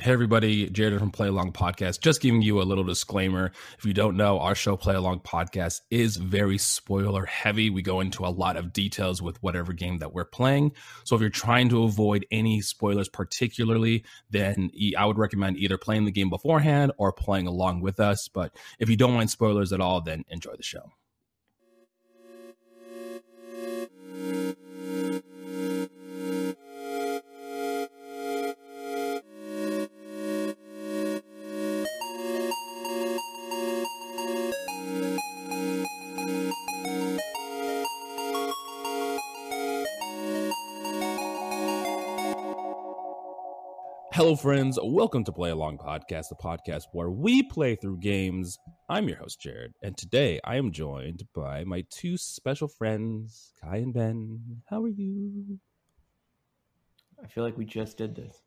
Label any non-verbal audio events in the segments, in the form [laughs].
Hey everybody, Jared from Play Along Podcast. Just giving you a little disclaimer. If you don't know, our show Play Along Podcast is very spoiler heavy. We go into a lot of details with whatever game that we're playing. So if you're trying to avoid any spoilers particularly, then I would recommend either playing the game beforehand or playing along with us. But if you don't mind spoilers at all, then enjoy the show. Hello, friends. Welcome to Play Along Podcast, the podcast where we play through games. I'm your host, Jared, and today I am joined by my two special friends, Kai and Ben. How are you? I feel like we just did this.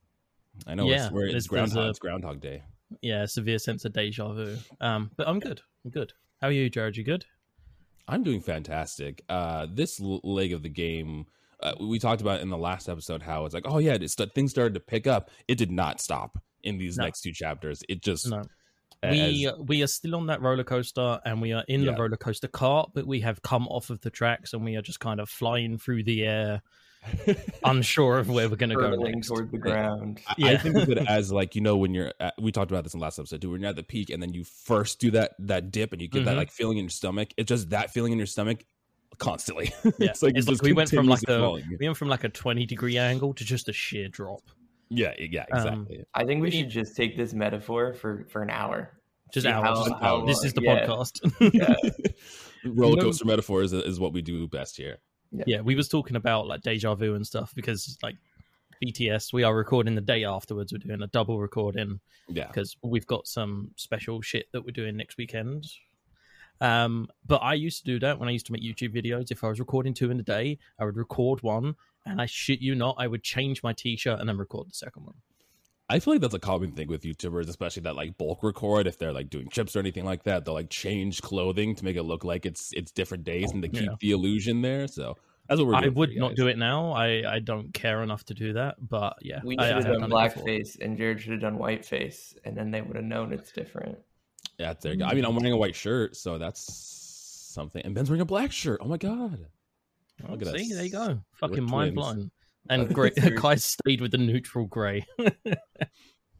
I know Yeah, it's, we're, it's, there's- Groundhog, a- it's Groundhog Day. Yeah, severe sense of deja vu. Um, but I'm good. I'm good. How are you, Jared? You good? I'm doing fantastic. Uh, this l- leg of the game, uh, we talked about in the last episode how it's like, oh yeah, it's, things started to pick up. It did not stop in these No. next two chapters. It just No. as- We we are still on that roller coaster, and we are in Yeah. the roller coaster cart, but we have come off of the tracks, and we are just kind of flying through the air, [laughs] unsure of where we're going to go Hurtling next. toward the ground. I- I think of it as like you know when you're at, we talked about this in the last episode too when you're at the peak and then you first do that that dip and you get that Mhm. like feeling in your stomach it's just that feeling in your stomach constantly [laughs] Yeah, it's like, it it's like we went from like continuously a falling. we went from like a twenty degree angle to just a sheer drop. yeah yeah Um, exactly I think we We- should just take this metaphor for for an hour. Just See hours. how- how this is the yeah, podcast. [laughs] Yeah. [laughs] roller No- coaster metaphor is, is what we do best here yeah, we was talking about like deja vu and stuff because like BTS, we are recording the day afterwards. We're doing a double recording yeah because we've got some special shit that we're doing next weekend. Um, but I used to do that when I used to make YouTube videos. If I was recording two in a day, I would record one, and I shit you not, I would change my t-shirt and then record the second one. I feel like that's a common thing with YouTubers, especially that like bulk record. If they're like doing chips or anything like that, they'll like change clothing to make it look like it's it's different days and to keep Yeah. the illusion there. So that's what we're. Doing. I would not do it now. I I don't care enough to do that. But yeah, We I, should I have done it before. blackface, and Jared should have done whiteface, and then they would have known it's different. Yeah, there you go. I mean, I'm wearing a white shirt, so that's something. And Ben's wearing a black shirt. Oh my god. Oh, Look at see, us. there you go. Fucking mind blown. [laughs] And That's gray, serious. [laughs] Kai stayed with the neutral grey. [laughs]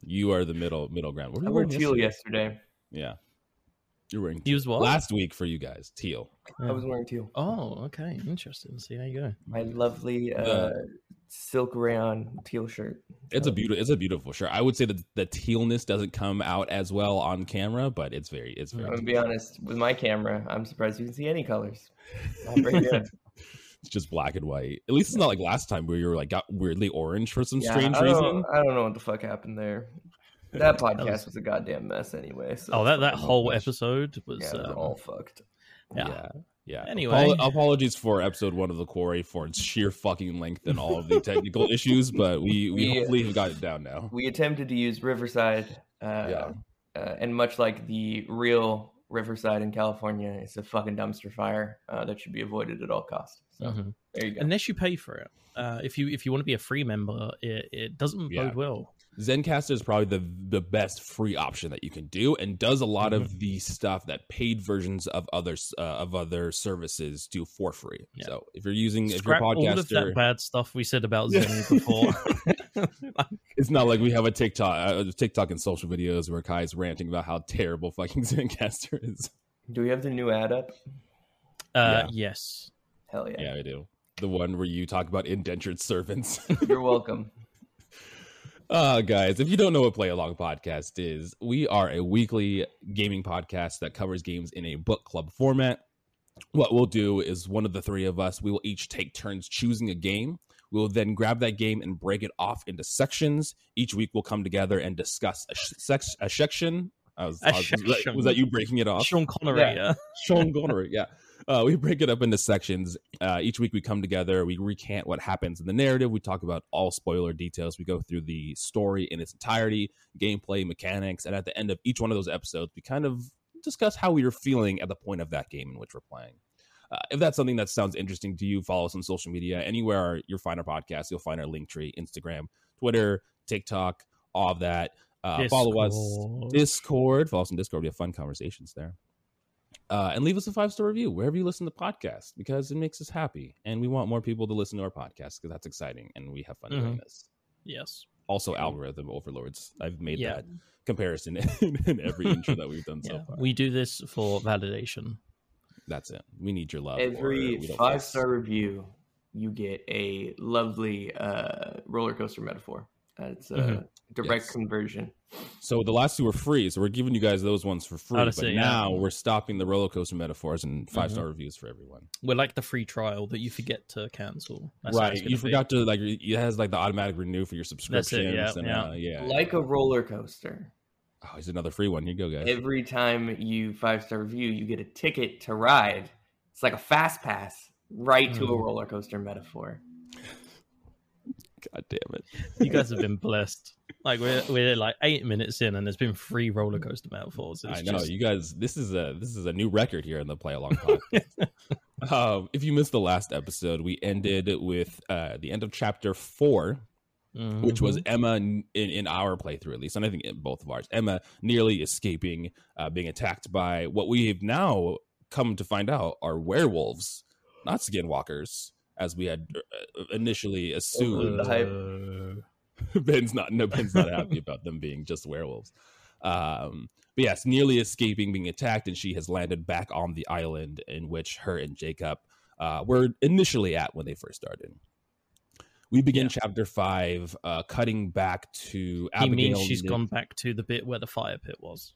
You are the middle middle ground. What were I wore teal yesterday? yesterday. Yeah. You're wearing He was what? last week for you guys. Teal. I was wearing teal. Oh, okay, interesting. See how you go. My lovely uh, The- silk rayon teal shirt. It's a beautiful it's a beautiful shirt. I would say that the tealness doesn't come out as well on camera, but it's very it's very I'm very gonna be honest. With my camera, I'm surprised you can see any colors. [laughs] All very good. it's just black and white. At least it's not like last time where you were like got weirdly orange for some Yeah, strange I reason. I don't know what the fuck happened there. [laughs] That podcast was- was... a goddamn mess anyway. So Oh, that that whole episode was. yeah, it was um, all fucked. yeah. yeah. Yeah. Anyway. Apol- apologies for episode one of the quarry for its sheer fucking length and all of the technical [laughs] issues, but we we We- hopefully have got it down now. We attempted to use Riverside, uh, Yeah. uh, and much like the real Riverside in California, it's a fucking dumpster fire uh, that should be avoided at all costs. So mhm. there you go. Unless you pay for it. Uh, if you if you want to be a free member, it, it doesn't Yeah. bode well. Zencastr is probably the the best free option that you can do, and does a lot Mm-hmm. of the stuff that paid versions of others uh, of other services do for free. Yeah. So if you're using if Scrap you're a all of that bad stuff we said about Zen before. [laughs] [laughs] it's not like we have a TikTok uh, TikTok and social videos where Kai's ranting about how terrible fucking [laughs] Zencastr is. Do we have the new ad up? uh, Yes. Hell yeah. Yeah, I do. The one where you talk about indentured servants. You're welcome. Uh, guys, if you don't know what Play Along Podcast is, we are a weekly gaming podcast that covers games in a book club format. What we'll do is one of the three of us, we will each take turns choosing a game. We will then grab that game and break it off into sections. Each week we'll come together and discuss a, sh- sex- a section. I was, I was- was that you breaking it off? Sean Connery. Yeah. Yeah. Sean Connery, yeah. Uh, we break it up into sections. Uh, each week we come together, we recant what happens in the narrative. We talk about all spoiler details. We go through the story in its entirety, gameplay, mechanics, and at the end of each one of those episodes, we kind of discuss how we are feeling at the point of that game in which we're playing. Uh, if that's something that sounds interesting to you, follow us on social media. Anywhere you find our podcast, you'll find our link tree, Instagram, Twitter, TikTok, all of that. Uh, follow us Discord. Discord. Follow us on Discord. We have fun conversations there. Uh, and leave us a five star review wherever you listen to podcasts because it makes us happy, and we want more people to listen to our podcast because that's exciting and we have fun doing this. Yes. Also, algorithm overlords. I've made Yeah. that comparison [laughs] in, in every intro that we've done so [laughs] far. We do this for validation. that's it. We need your love. Every five star review, you get a lovely uh, roller coaster metaphor. It's a Mhm. direct Yes. conversion. So the last two were free, so we're giving you guys those ones for free. Oh, But that's yeah. now we're stopping the roller coaster metaphors and 5 Mm-hmm. star reviews for everyone. We're like the free trial that you forget to cancel. That's right? it's gonna You be. forgot to like re- it has like the automatic renew for your subscriptions. yeah, and, yeah. Uh, yeah. Like a roller coaster. oh, here's another free one. Here you go, guys. Every time you five star review, you get a ticket to ride. It's like a fast pass right to a Mm. roller coaster metaphor. God damn it! you guys have been blessed. Like we're we're like eight minutes in, and there's been three roller coaster metaphors. It's I know just- you guys. This is a this is a new record here in the play along podcast. [laughs] um, if you missed the last episode, we ended with uh, the end of chapter four, which was. Emma in, in our playthrough at least, and I think in both of ours. Emma nearly escaping uh, being attacked by what we have now come to find out are werewolves, not skinwalkers, as we had uh, initially assumed. Uh, [laughs] Ben's not no Ben's not happy about them being just werewolves. Um, but yes, nearly escaping being attacked, and she has landed back on the island in which her and Jacob uh, were initially at when they first started. We begin Yeah. chapter five, uh, cutting back to he Abigail. means she's Nick- gone back to the bit where the fire pit was.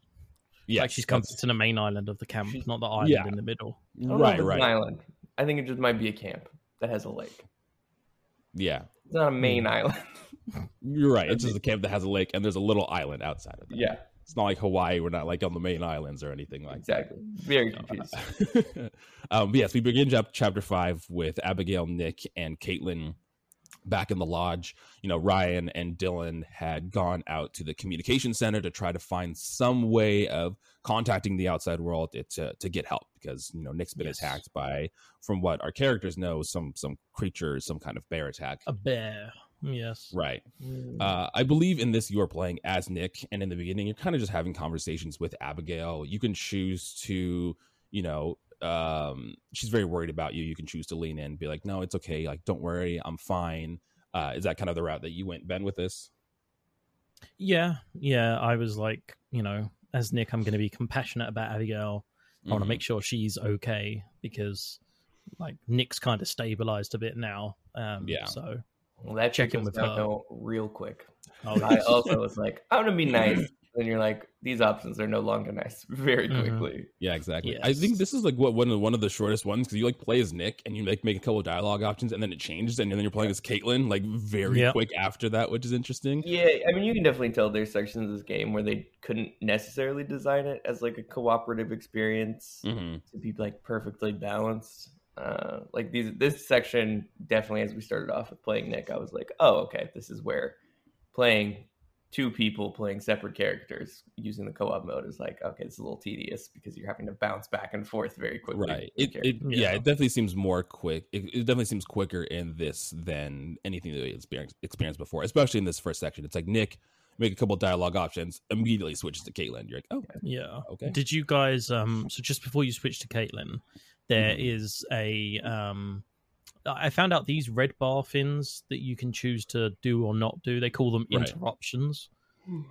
Yes, like she's come to the main island of the camp, not the island Yeah. in the middle. I don't know if right, An right, island. I think it just might be a camp that has a lake. yeah. It's not a main Hmm. island. You're right. It's [laughs] just a camp that has a lake, and there's a little island outside of it. yeah, It's not like Hawaii. We're not like on the main islands or anything like that. exactly. Very confused. [laughs] um, yes, we begin chapter five with Abigail, Nick, and Caitlin back in the lodge. You know, Ryan and Dylan had gone out to the communication center to try to find some way of contacting the outside world to to get help because you know Nick's been Yes. attacked by, from what our characters know, some some creature, some kind of bear attack. A bear. Yes. Right. Mm. Uh, I believe in this you are playing as Nick, and in the beginning you're kind of just having conversations with Abigail. You can choose to, you know, um, she's very worried about you. You can choose to lean in, be like, "No, it's okay. Like, don't worry, I'm fine." Uh, is that kind of the route that you went, Ben, with this? Yeah. Yeah. I was like, you know, as Nick, I'm going to be compassionate about Abigail. I want to Mhm. make sure she's okay because, like, Nick's kind of stabilized a bit now. Um, Yeah. So, well, that check check in with with her. real quick. I'll, I also was like, I'm gonna be nice. [laughs] And you're like, these options are no longer nice [laughs] very Mhm. quickly. Yeah, exactly. I think this is like what one of one of the shortest ones because you like play as Nick and you like make a couple of dialogue options and then it changes and then you're playing as Caitlin like very Yep. quick after that, which is interesting. Yeah, I mean, you can definitely tell there's sections of this game where they couldn't necessarily design it as like a cooperative experience hmm to be like perfectly balanced. Uh, like these, this section definitely, as we started off with playing Nick, I was like, oh, okay, this is where playing two people playing separate characters using the co-op mode is like, okay, it's a little tedious because you're having to bounce back and forth very quickly. right it, it yeah. Yeah. it definitely seems more quick it, it definitely seems quicker in this than anything that we experienced, experienced before especially in this first section it's like nick make a couple dialogue options immediately switches to caitlin you're like oh yeah. okay Did you guys? Um. So just before you switch to Caitlin, there Mhm. is a um. I found out these red bar fins that you can choose to do or not do. They call them Right. interruptions.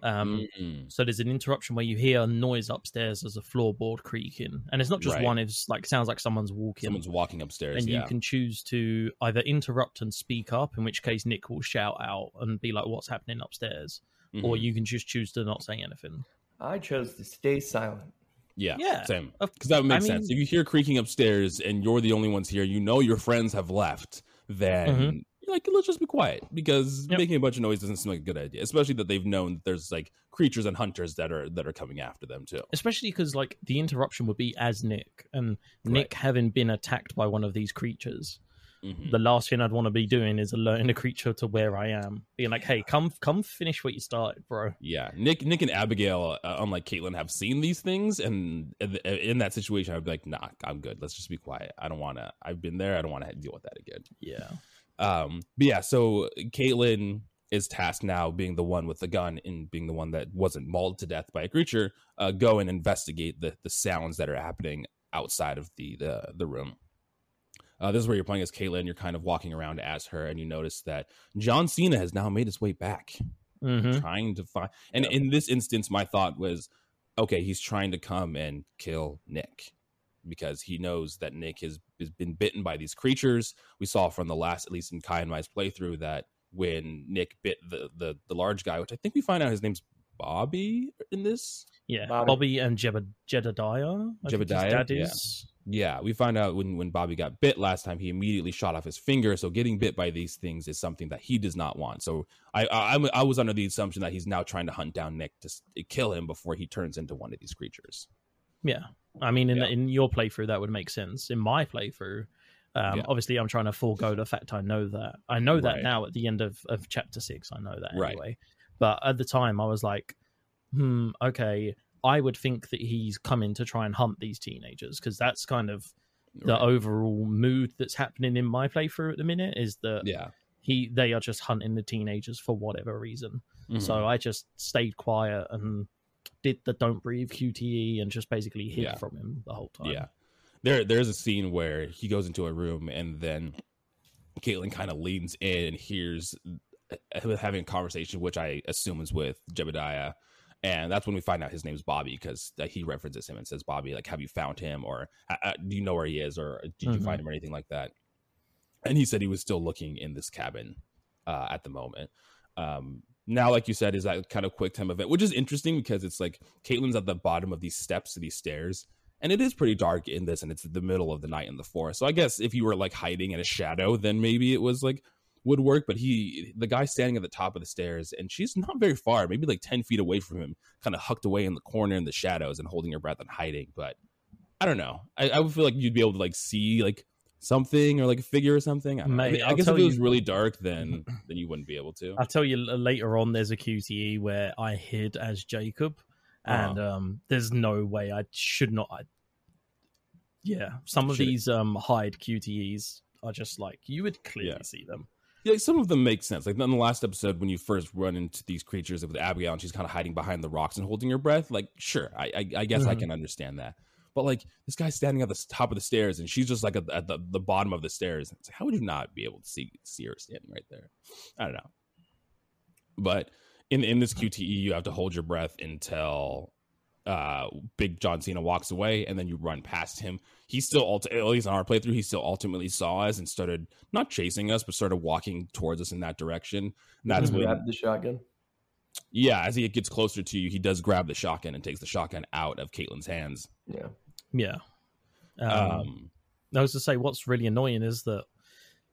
Um. Mm, So there's an interruption where you hear a noise upstairs as a floorboard creaking, and it's not just Right. one. It's like sounds like someone's walking. someone's walking upstairs and yeah you can choose to either interrupt and speak up, in which case Nick will shout out and be like, "What's happening upstairs?" Or Mhm. you can just choose to not say anything. I chose to stay silent. Yeah Yeah. same because that would make I sense if you hear creaking upstairs and you're the only ones here you know your friends have left then Mhm. you're like let's just be quiet because Yep. making a bunch of noise doesn't seem like a good idea especially that they've known that there's like creatures and hunters that are that are coming after them too especially because like the interruption would be as Nick and Nick having been attacked by one of these creatures. Mhm. The last thing I'd want to be doing is alerting a creature to where I am, being like, "Hey, come, come, finish what you started, bro." Yeah, Nick, Nick, and Abigail, uh, unlike Caitlin, have seen these things, and in- in that situation, I'd be like, "Nah, I'm good. Let's just be quiet. I don't want to. I've been there. I don't want to deal with that again." Yeah, Um, but yeah, so Caitlin is tasked now being the one with the gun and being the one that wasn't mauled to death by a creature uh, go and investigate the the sounds that are happening outside of the the, the room uh, this is where you're playing as Caitlyn. You're kind of walking around as her, and you notice that John Cena has now made his way back, Mhm. trying to find. And Yep. in this instance, my thought was, okay, he's trying to come and kill Nick because he knows that Nick has, has been bitten by these creatures. We saw from the last, at least in Kai and Mai's playthrough, that when Nick bit the, the the large guy, which I think we find out his name's Bobby in this. Yeah, Bobby. Bobby, and Jebed- Jedediah. I think Jebediah, dad is. Yeah, we find out when when Bobby got bit last time, he immediately shot off his finger. So getting bit by these things is something that he does not want. So I I, I'm- was under the assumption that he's now trying to hunt down Nick to kill him before he turns into one of these creatures. Yeah, I mean, in Yeah. in your playthrough, that would make sense. In my playthrough, um, Yeah. obviously, I'm trying to forego the fact I know that. I know that Right. now at the end of of chapter six. I know that Right. anyway. But at the time, I was like, hmm, okay. I would think that he's coming to try and hunt these teenagers because that's kind of the Right. overall mood that's happening in my playthrough at the minute. Is that yeah. he they are just hunting the teenagers for whatever reason. Mhm. So I just stayed quiet and did the don't breathe QTE and just basically hid Yeah. from him the whole time. Yeah. There there's a scene where he goes into a room and then Caitlyn kind of leans in and hears uh, having a conversation, which I assume is with Jebediah. And that's when we find out his name's Bobby because uh, he references him and says, Bobby, like, have you found him? Or uh, uh, do you know where he is? Or did you Mhm. find him or anything like that? And he said he was still looking in this cabin uh, at the moment. Um, now, like you said, is that kind of quick time event, which is interesting because it's like Caitlyn's at the bottom of these steps to these stairs and it is pretty dark in this and it's the middle of the night in the forest so i guess if you were like hiding in a shadow then maybe it was like would work but he the guy standing at the top of the stairs and she's not very far maybe like 10 feet away from him kind of hucked away in the corner in the shadows and holding her breath and hiding but i don't know i, I would feel like you'd be able to like see like something or like a figure or something i, know. I, mean, I guess if it was you- really dark then [clears throat] then you wouldn't be able to I'll tell you later on. There's a QTE where I hid as Jacob, and Uh-huh. um, there's no way I should not. I, yeah, some of Should- these um hide QTEs are just like you would clearly Yeah. see them. Yeah, some of them make sense. Like in the last episode, when you first run into these creatures with Abigail and she's kind of hiding behind the rocks and holding her breath, like, sure, I, I, I guess I Mhm. can understand that. But like this guy's standing at the top of the stairs and she's just like at, at the, the bottom of the stairs. It's like, how would you not be able to see see her standing right there? I don't know. But in in this QTE, you have to hold your breath until uh big John Cena walks away and then you run past him. He still ult- at least on our playthrough, he still ultimately saw us and started not chasing us, but started walking towards us in that direction. And that's when grab the shotgun. yeah, as he gets closer to you, he does grab the shotgun and takes the shotgun out of Caitlin's hands. Yeah. Yeah. Um, Um, I was to say, what's really annoying is that,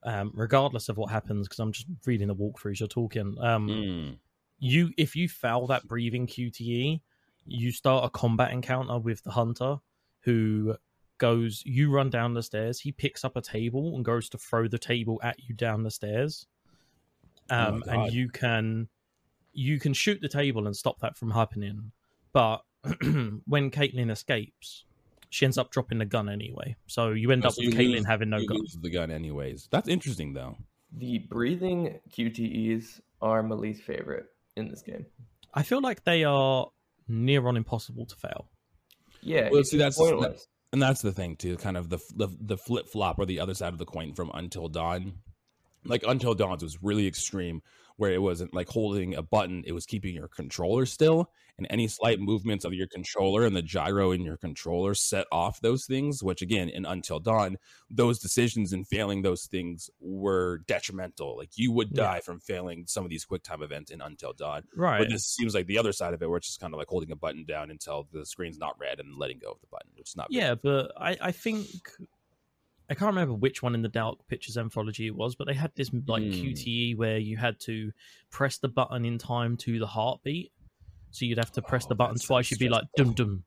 um, regardless of what happens, because I'm just reading the walkthroughs you're talking, um, mm, you if you foul that breathing QTE, you start a combat encounter with the hunter, who goes. You run down the stairs. He picks up a table and goes to throw the table at you down the stairs. Oh Um, God. and you can you can shoot the table and stop that from happening. But [clears throat] when Caitlyn escapes, she ends up dropping the gun anyway. So you end Oh, up so with you Caitlyn lose- having no gun. loses the gun anyways. That's interesting though. The breathing QTEs are my least favorite in this game. I feel like they are near on impossible to fail. Yeah, Well, see, that's- pointless. And that's the thing too, kind of the the, the flip flop or the other side of the coin from Until Dawn. Like Until Dawn's was really extreme, where it wasn't like holding a button; it was keeping your controller still, and any slight movements of your controller and the gyro in your controller set off those things. Which again, in Until Dawn, those decisions and failing those things were detrimental. Like you would Yeah. die from failing some of these quick time events in Until Dawn. Right. But this seems like the other side of it, where it's just kind of like holding a button down until the screen's not red and letting go of the button, which is not. Yeah, but I, I think I can't remember which one in the Dark Pictures anthology it was, but they had this like Hmm. QTE where you had to press the button in time to the heartbeat. So you'd have to press Oh, the button twice. You'd be like dum dum,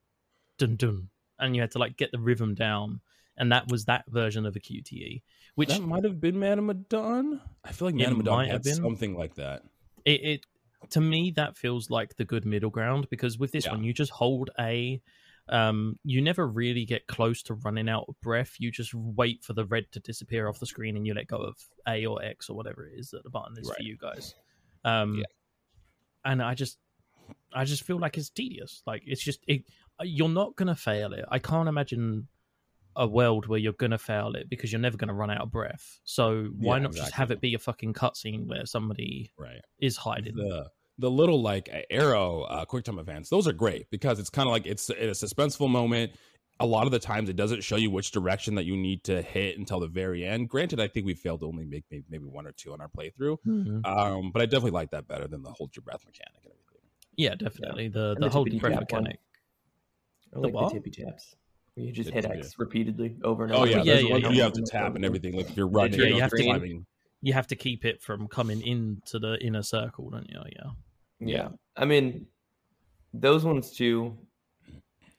dum dum, and you had to like get the rhythm down. And that was that version of a QTE, which that might have been Man of Medan. I feel like Man of Medan had been. something like that. it, it to me that feels like the good middle ground because with this Yeah. one you just hold a um you never really get close to running out of breath you just wait for the red to disappear off the screen and you let go of a or x or whatever it is that the button is Right. for you guys Um, Yeah. and I just, I just feel like it's tedious. Like it's just, it, you're not gonna fail it. I can't imagine a world where you're gonna fail it because you're never gonna run out of breath. So why Yeah, not just have it be a fucking cutscene where somebody Right. is hiding? the the little like arrow uh, quick time events those are great because it's kind of like it's a suspenseful moment a lot of the times it doesn't show you which direction that you need to hit until the very end granted i think we failed to only make maybe, maybe one or two on our playthrough Mhm. um but i definitely like that better than the hold your breath mechanic and everything Yeah, definitely the And the the whole tippity breath mechanic. I like what? the tippy taps. Where you just hit tippy- X repeatedly over and oh over. yeah, yeah, yeah, yeah. you have to tap and everything like if you're running Yeah, you're you have to- You have to keep it from coming into the inner circle, don't you? Yeah. Yeah. I mean, those ones too,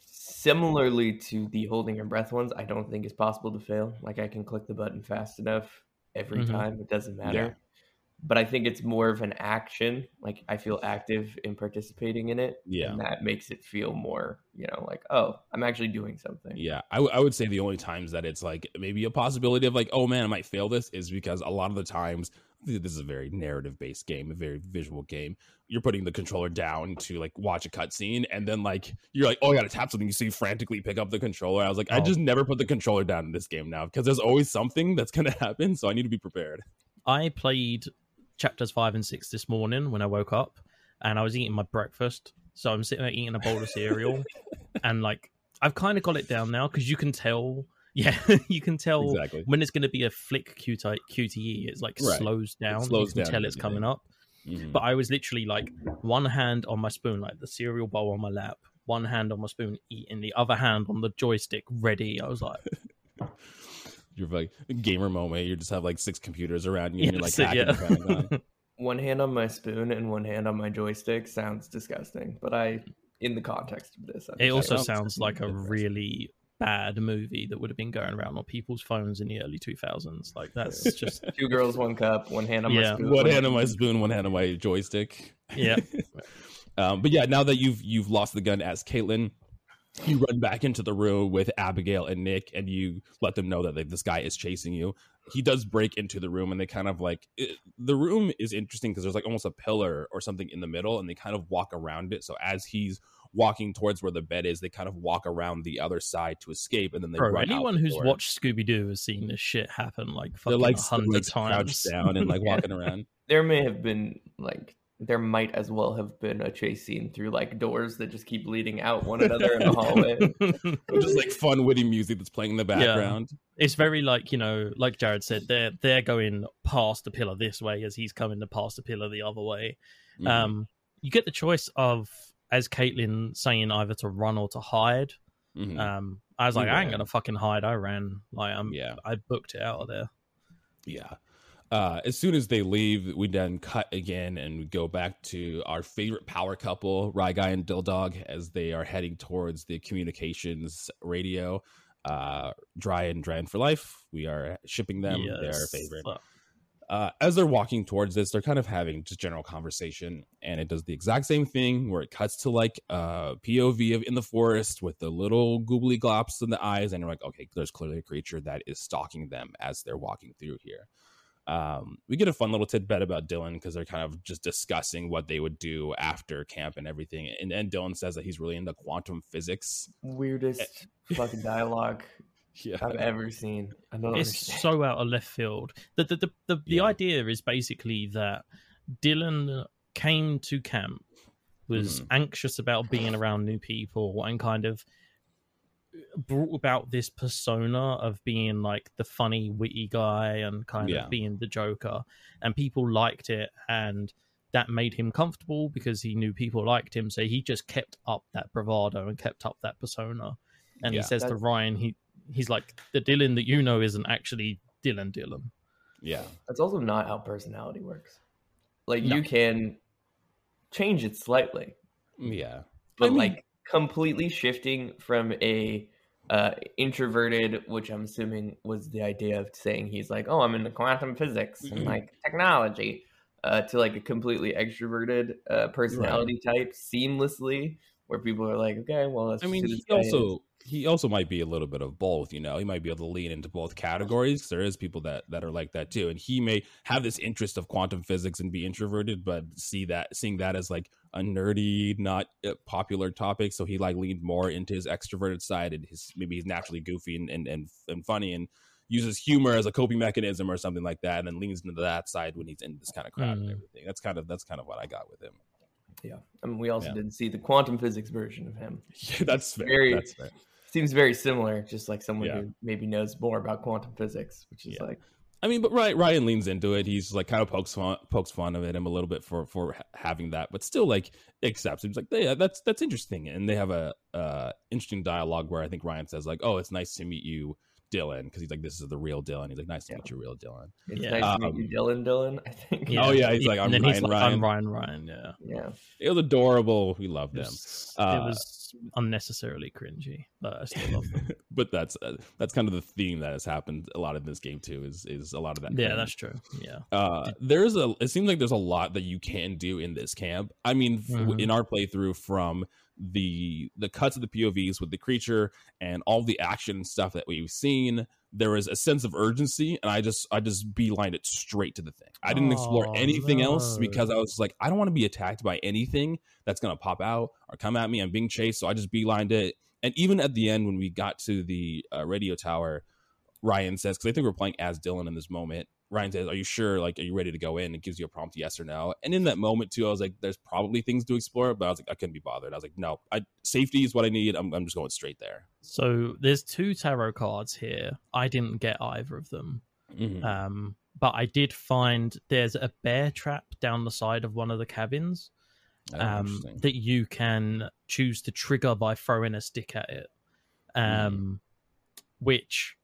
similarly to the holding your breath ones, I don't think it's possible to fail. Like I can click the button fast enough every Mhm. time, it doesn't matter. Yeah. But I think it's more of an action. Like I feel active in participating in it. Yeah. And that makes it feel more, you know, like, oh, I'm actually doing something. Yeah, I, w- I would say the only times that it's like maybe a possibility of like, oh man, I might fail this is because a lot of the times this is a very narrative based game, a very visual game. You're putting the controller down to like watch a cutscene, and then like you're like, oh, I gotta tap something. So you frantically pick up the controller. I was like, I Oh. just never put the controller down in this game now because there's always something that's gonna happen. So I need to be prepared. I played chapters five and six this morning when I woke up, and I was eating my breakfast. So I'm sitting there eating a bowl of cereal, [laughs] and like I've kind of got it down now because you can tell. Yeah, [laughs] you can tell Exactly. when it's going to be a flick QT, QTE. It's like Right. slows down. slows you can down tell and it's coming up. Mhm. But I was literally like one hand on my spoon, like the cereal bowl on my lap, one hand on my spoon eating, the other hand on the joystick ready. I was like, [laughs] You're like gamer moment. You just have like six computers around you, and you're like Yes, hacking yeah. and trying on. [laughs] One hand on my spoon and one hand on my joystick sounds disgusting. But I, in the context of this, I it also sounds sounds like a really bad movie that would have been going around on people's phones in the early 2000s. Like that's just two girls, one cup, one hand on Yeah. my spoon. one hand on my spoon, one hand on my joystick. yeah. [laughs] Um, but yeah, now that you've you've lost the gun as Caitlin, you run back into the room with Abigail and Nick, and you let them know that like, this guy is chasing you. He does break into the room, and they kind of like it, the room is interesting because there's like almost a pillar or something in the middle, and they kind of walk around it. So as he's walking towards where the bed is, they kind of walk around the other side to escape, and then they Bro, run anyone the who's door. watched Scooby Doo has seen this shit happen like fucking like a they're, hundred times. crouched down and like [laughs] walking around. There may have been like there might as well have been a chase scene through like doors that just keep leading out one another in the hallway. [laughs] [laughs] just like fun, witty music that's playing in the background. it's very like you know like jared said they're they're going past the pillar this way as he's coming to pass the pillar the other way Mhm. um you get the choice of as caitlin saying either to run or to hide Mhm. um i was like i ain't gonna fucking hide i ran like i'm yeah. i booked it out of there Yeah. Uh, as soon as they leave, we then cut again and we go back to our favorite power couple, Ryguy and Dildog, as they are heading towards the communications radio. Uh, Dry and Dry for life. We are shipping them. They're our favorite. Fuck. Uh, as they're walking towards this, they're kind of having just general conversation, and it does the exact same thing where it cuts to like uh POV of in the forest with the little googly glops in the eyes, and you're like, okay, there's clearly a creature that is stalking them as they're walking through here. Um, we get a fun little tidbit about Dylan because they're kind of just discussing what they would do after camp and everything, and then Dylan says that he's really into quantum physics. Weirdest fucking dialogue Yeah, I've ever seen. I don't it's understand. so out of left field the the the, the, the Yeah. idea is basically that dylan came to camp was Mhm. anxious about being around new people and kind of brought about this persona of being like the funny witty guy and kind Yeah. of being the joker and people liked it and that made him comfortable because he knew people liked him so he just kept up that bravado and kept up that persona and Yeah. he says to ryan he he's like the dylan that you know isn't actually dylan dylan yeah, That's also not how personality works. Like No. you can change it slightly, yeah. but I mean- like completely shifting from a uh, introverted, which I'm assuming was the idea of saying he's like, oh, I'm into quantum physics and Mhm. like technology, uh, to like a completely extroverted uh, personality type seamlessly where people are like, okay, well, that's I mean, he also he also might be a little bit of both. You know, he might be able to lean into both categories. There is people that that are like that too, and he may have this interest of quantum physics and be introverted, but see that seeing that as like a nerdy, not popular topic. So he like leaned more into his extroverted side, and his maybe he's naturally goofy and and and, and funny and uses humor as a coping mechanism or something like that, and then leans into that side when he's in this kind of crowd mm. and everything. That's kind of that's kind of what I got with him. Yeah, I mean, we also yeah. didn't see the quantum physics version of him. [laughs] Yeah, that's fair. Very, that's fair. Seems very similar, just like someone yeah. who maybe knows more about quantum physics, which is like. I mean, but Ryan, Ryan leans into it. He's like kind of pokes fun, pokes fun of it him a little bit for for having that, but still like accepts. He's like, yeah, that's that's interesting, and they have a uh, interesting dialogue where I think Ryan says like, oh, it's nice to meet you Dylan because he's like, this is the real Dylan. He's like, nice to yeah. meet you, real Dylan. It's yeah. nice um, to meet you, um, Dylan. Dylan, I think. Yeah. Oh yeah, he's like, I'm Ryan. He's like, Ryan. I'm Ryan. Ryan. Yeah. Yeah. It was adorable. We loved him. It was, uh, it was unnecessarily cringy, but I still love him. [laughs] but that's uh, that's kind of the theme that has happened a lot in this game too. Is is a lot of that. Yeah, that's true. Yeah. Uh, there's a. It seems like there's a lot that you can do in this camp. I mean, mm-hmm. in our playthrough from the the cuts of the POVs with the creature and all the action and stuff that we've seen there was a sense of urgency and i just i just beelined it straight to the thing. I didn't oh, explore anything no. else because i was like i don't want to be attacked by anything that's going to pop out or come at me. I'm being chased so i just beelined it. And even at the end when we got to the uh, radio tower ryan says because i think we're playing as dylan in this moment Ryan says, "Are you sure? Like, are you ready to go in?" It gives you a prompt, yes or no. And in that moment too, I was like, "There's probably things to explore," but I was like, I couldn't be bothered. I was like, "No, I, safety is what I need. I'm, I'm just going straight there." So there's two tarot cards here. I didn't get either of them, mm-hmm. um, but I did find there's a bear trap down the side of one of the cabins oh, um, that you can choose to trigger by throwing a stick at it, um, mm. which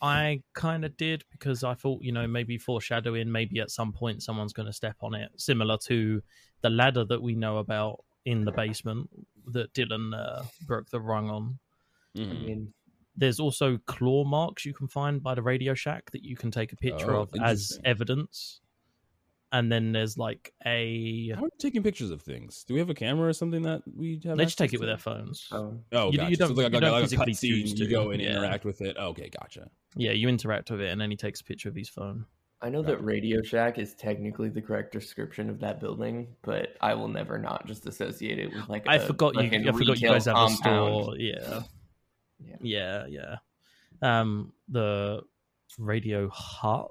I kind of did because I thought, you know, maybe foreshadowing, maybe at some point someone's going to step on it, similar to the ladder that we know about in the basement that Dylan uh, broke the rung on. Mm. I mean, there's also claw marks you can find by the Radio Shack that you can take a picture oh, of as evidence and then there's like a. How are we taking pictures of things? Do we have a camera or something that we have? They just take it with their phones. Oh, oh, you, gotcha. you don't, so like, you don't like physically scene, You go and yeah. interact with it. okay, gotcha. Yeah, you interact with it, and then he takes a picture of his phone. I know that Radio Shack is technically the correct description of that building, but I will never not just associate it with like. I forgot you. I forgot you guys have a store. Yeah. yeah, yeah, yeah. Um, the Radio Hut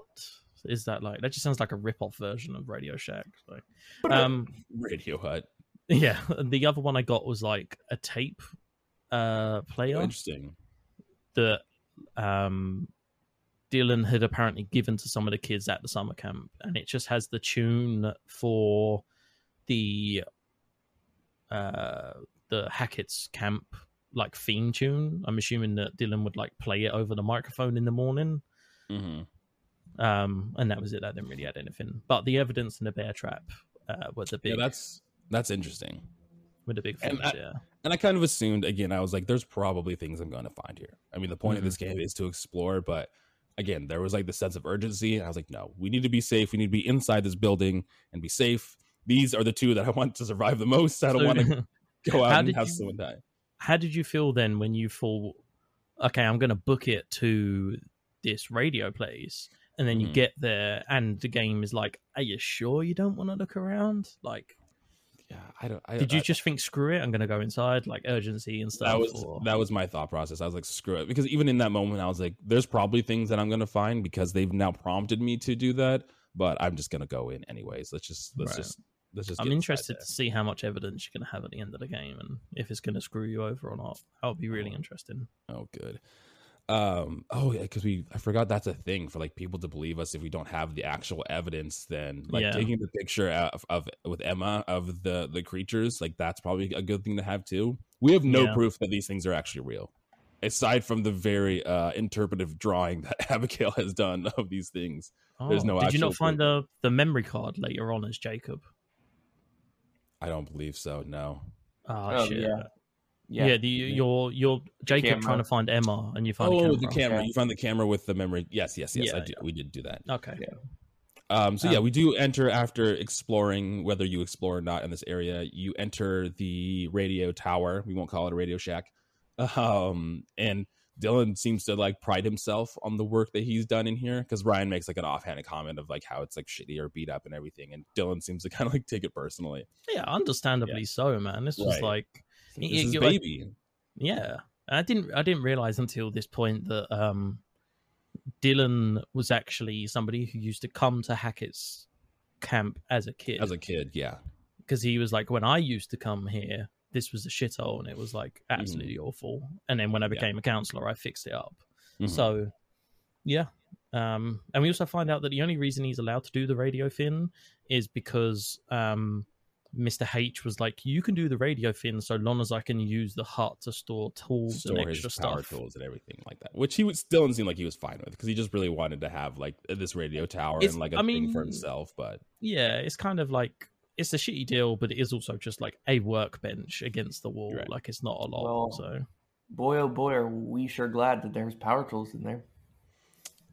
is that like that just sounds like a rip-off version of Radio Shack. So, um, Radio Hut. [laughs] Yeah, the other one I got was like a tape uh player. Interesting. That um Dylan had apparently given to some of the kids at the summer camp, and it just has the tune for the uh the Hackett's camp like theme tune. I'm assuming that Dylan would like play it over the microphone in the morning. Mm-hmm. Um, and that was it. I didn't really add anything. But the evidence in the bear trap uh, was a big. Yeah, that's that's interesting. With the big things, yeah. And I kind of assumed again. I was like, "There's probably things I'm going to find here." I mean, the point mm-hmm. of this mm-hmm. game is to explore, but again, there was like the sense of urgency, and I was like, "No, we need to be safe. We need to be inside this building and be safe." These are the two that I want to survive the most. I don't so, want to [laughs] go out and have you, someone die. How did you feel then when you thought, "Okay, I'm going to book it to this radio place," and then you mm. get there and the game is like are you sure you don't want to look around? Like yeah i don't I, did you I, just think screw it i'm gonna go inside like urgency and stuff that was or... that was my thought process. I was like screw it because even in that moment i was like there's probably things that i'm gonna find because they've now prompted me to do that but i'm just gonna go in anyways. Let's just let's right. just let's just i'm interested to see how much evidence you're gonna have at the end of the game and if it's gonna screw you over or not. That would be really oh. interesting. Oh good um oh yeah because we i forgot that's a thing for like people to believe us if we don't have the actual evidence then. Like yeah. taking the picture of, of with emma of the the creatures like that's probably a good thing to have too. We have no yeah. proof that these things are actually real aside from the very uh interpretive drawing that [laughs] abigail has done of these things. Oh, there's no did you not find the the memory card later on as jacob? I don't believe so no. Oh, oh shit. yeah yeah, yeah the your your Jacob trying to find Emma, and you find oh the camera. the camera. You find the camera with the memory. Yes, yes, yes. Yeah, I do. Yeah. We did do that. Okay. Yeah. Um, so yeah, Um, we do enter after exploring, whether you explore or not in this area. You enter the radio tower. We won't call it a radio shack. [laughs] Um, and Dylan seems to like pride himself on the work that he's done in here because Ryan makes like an offhanded comment of like how it's like shitty or beat up and everything, and Dylan seems to [laughs] kind of like take it personally. Yeah, understandably so, man. This was Right. like, This y- is y- like, baby. yeah. I didn't. I didn't realize until this point that um, Dylan was actually somebody who used to come to Hackett's camp as a kid. As a kid, yeah. because he was like, when I used to come here, this was a shithole and it was like absolutely awful. And then when I Mm-hmm. Yeah. became a counselor, I fixed it up. Mhm. So, yeah. Um, and we also find out that the only reason he's allowed to do the radio fin is because um, Mr. H was like, you can do the radio thing, so long as I can use the hut to store tools store and his extra power stuff. tools and everything like that, which he would still seem like he was fine with because he just really wanted to have like this radio tower It's- and like a I thing for himself. But Yeah, it's kind of like it's a shitty deal, but it is also just like a workbench against the wall. Right. Like it's not a lot. Well, so Boy, oh boy, are we sure glad that there's power tools in there.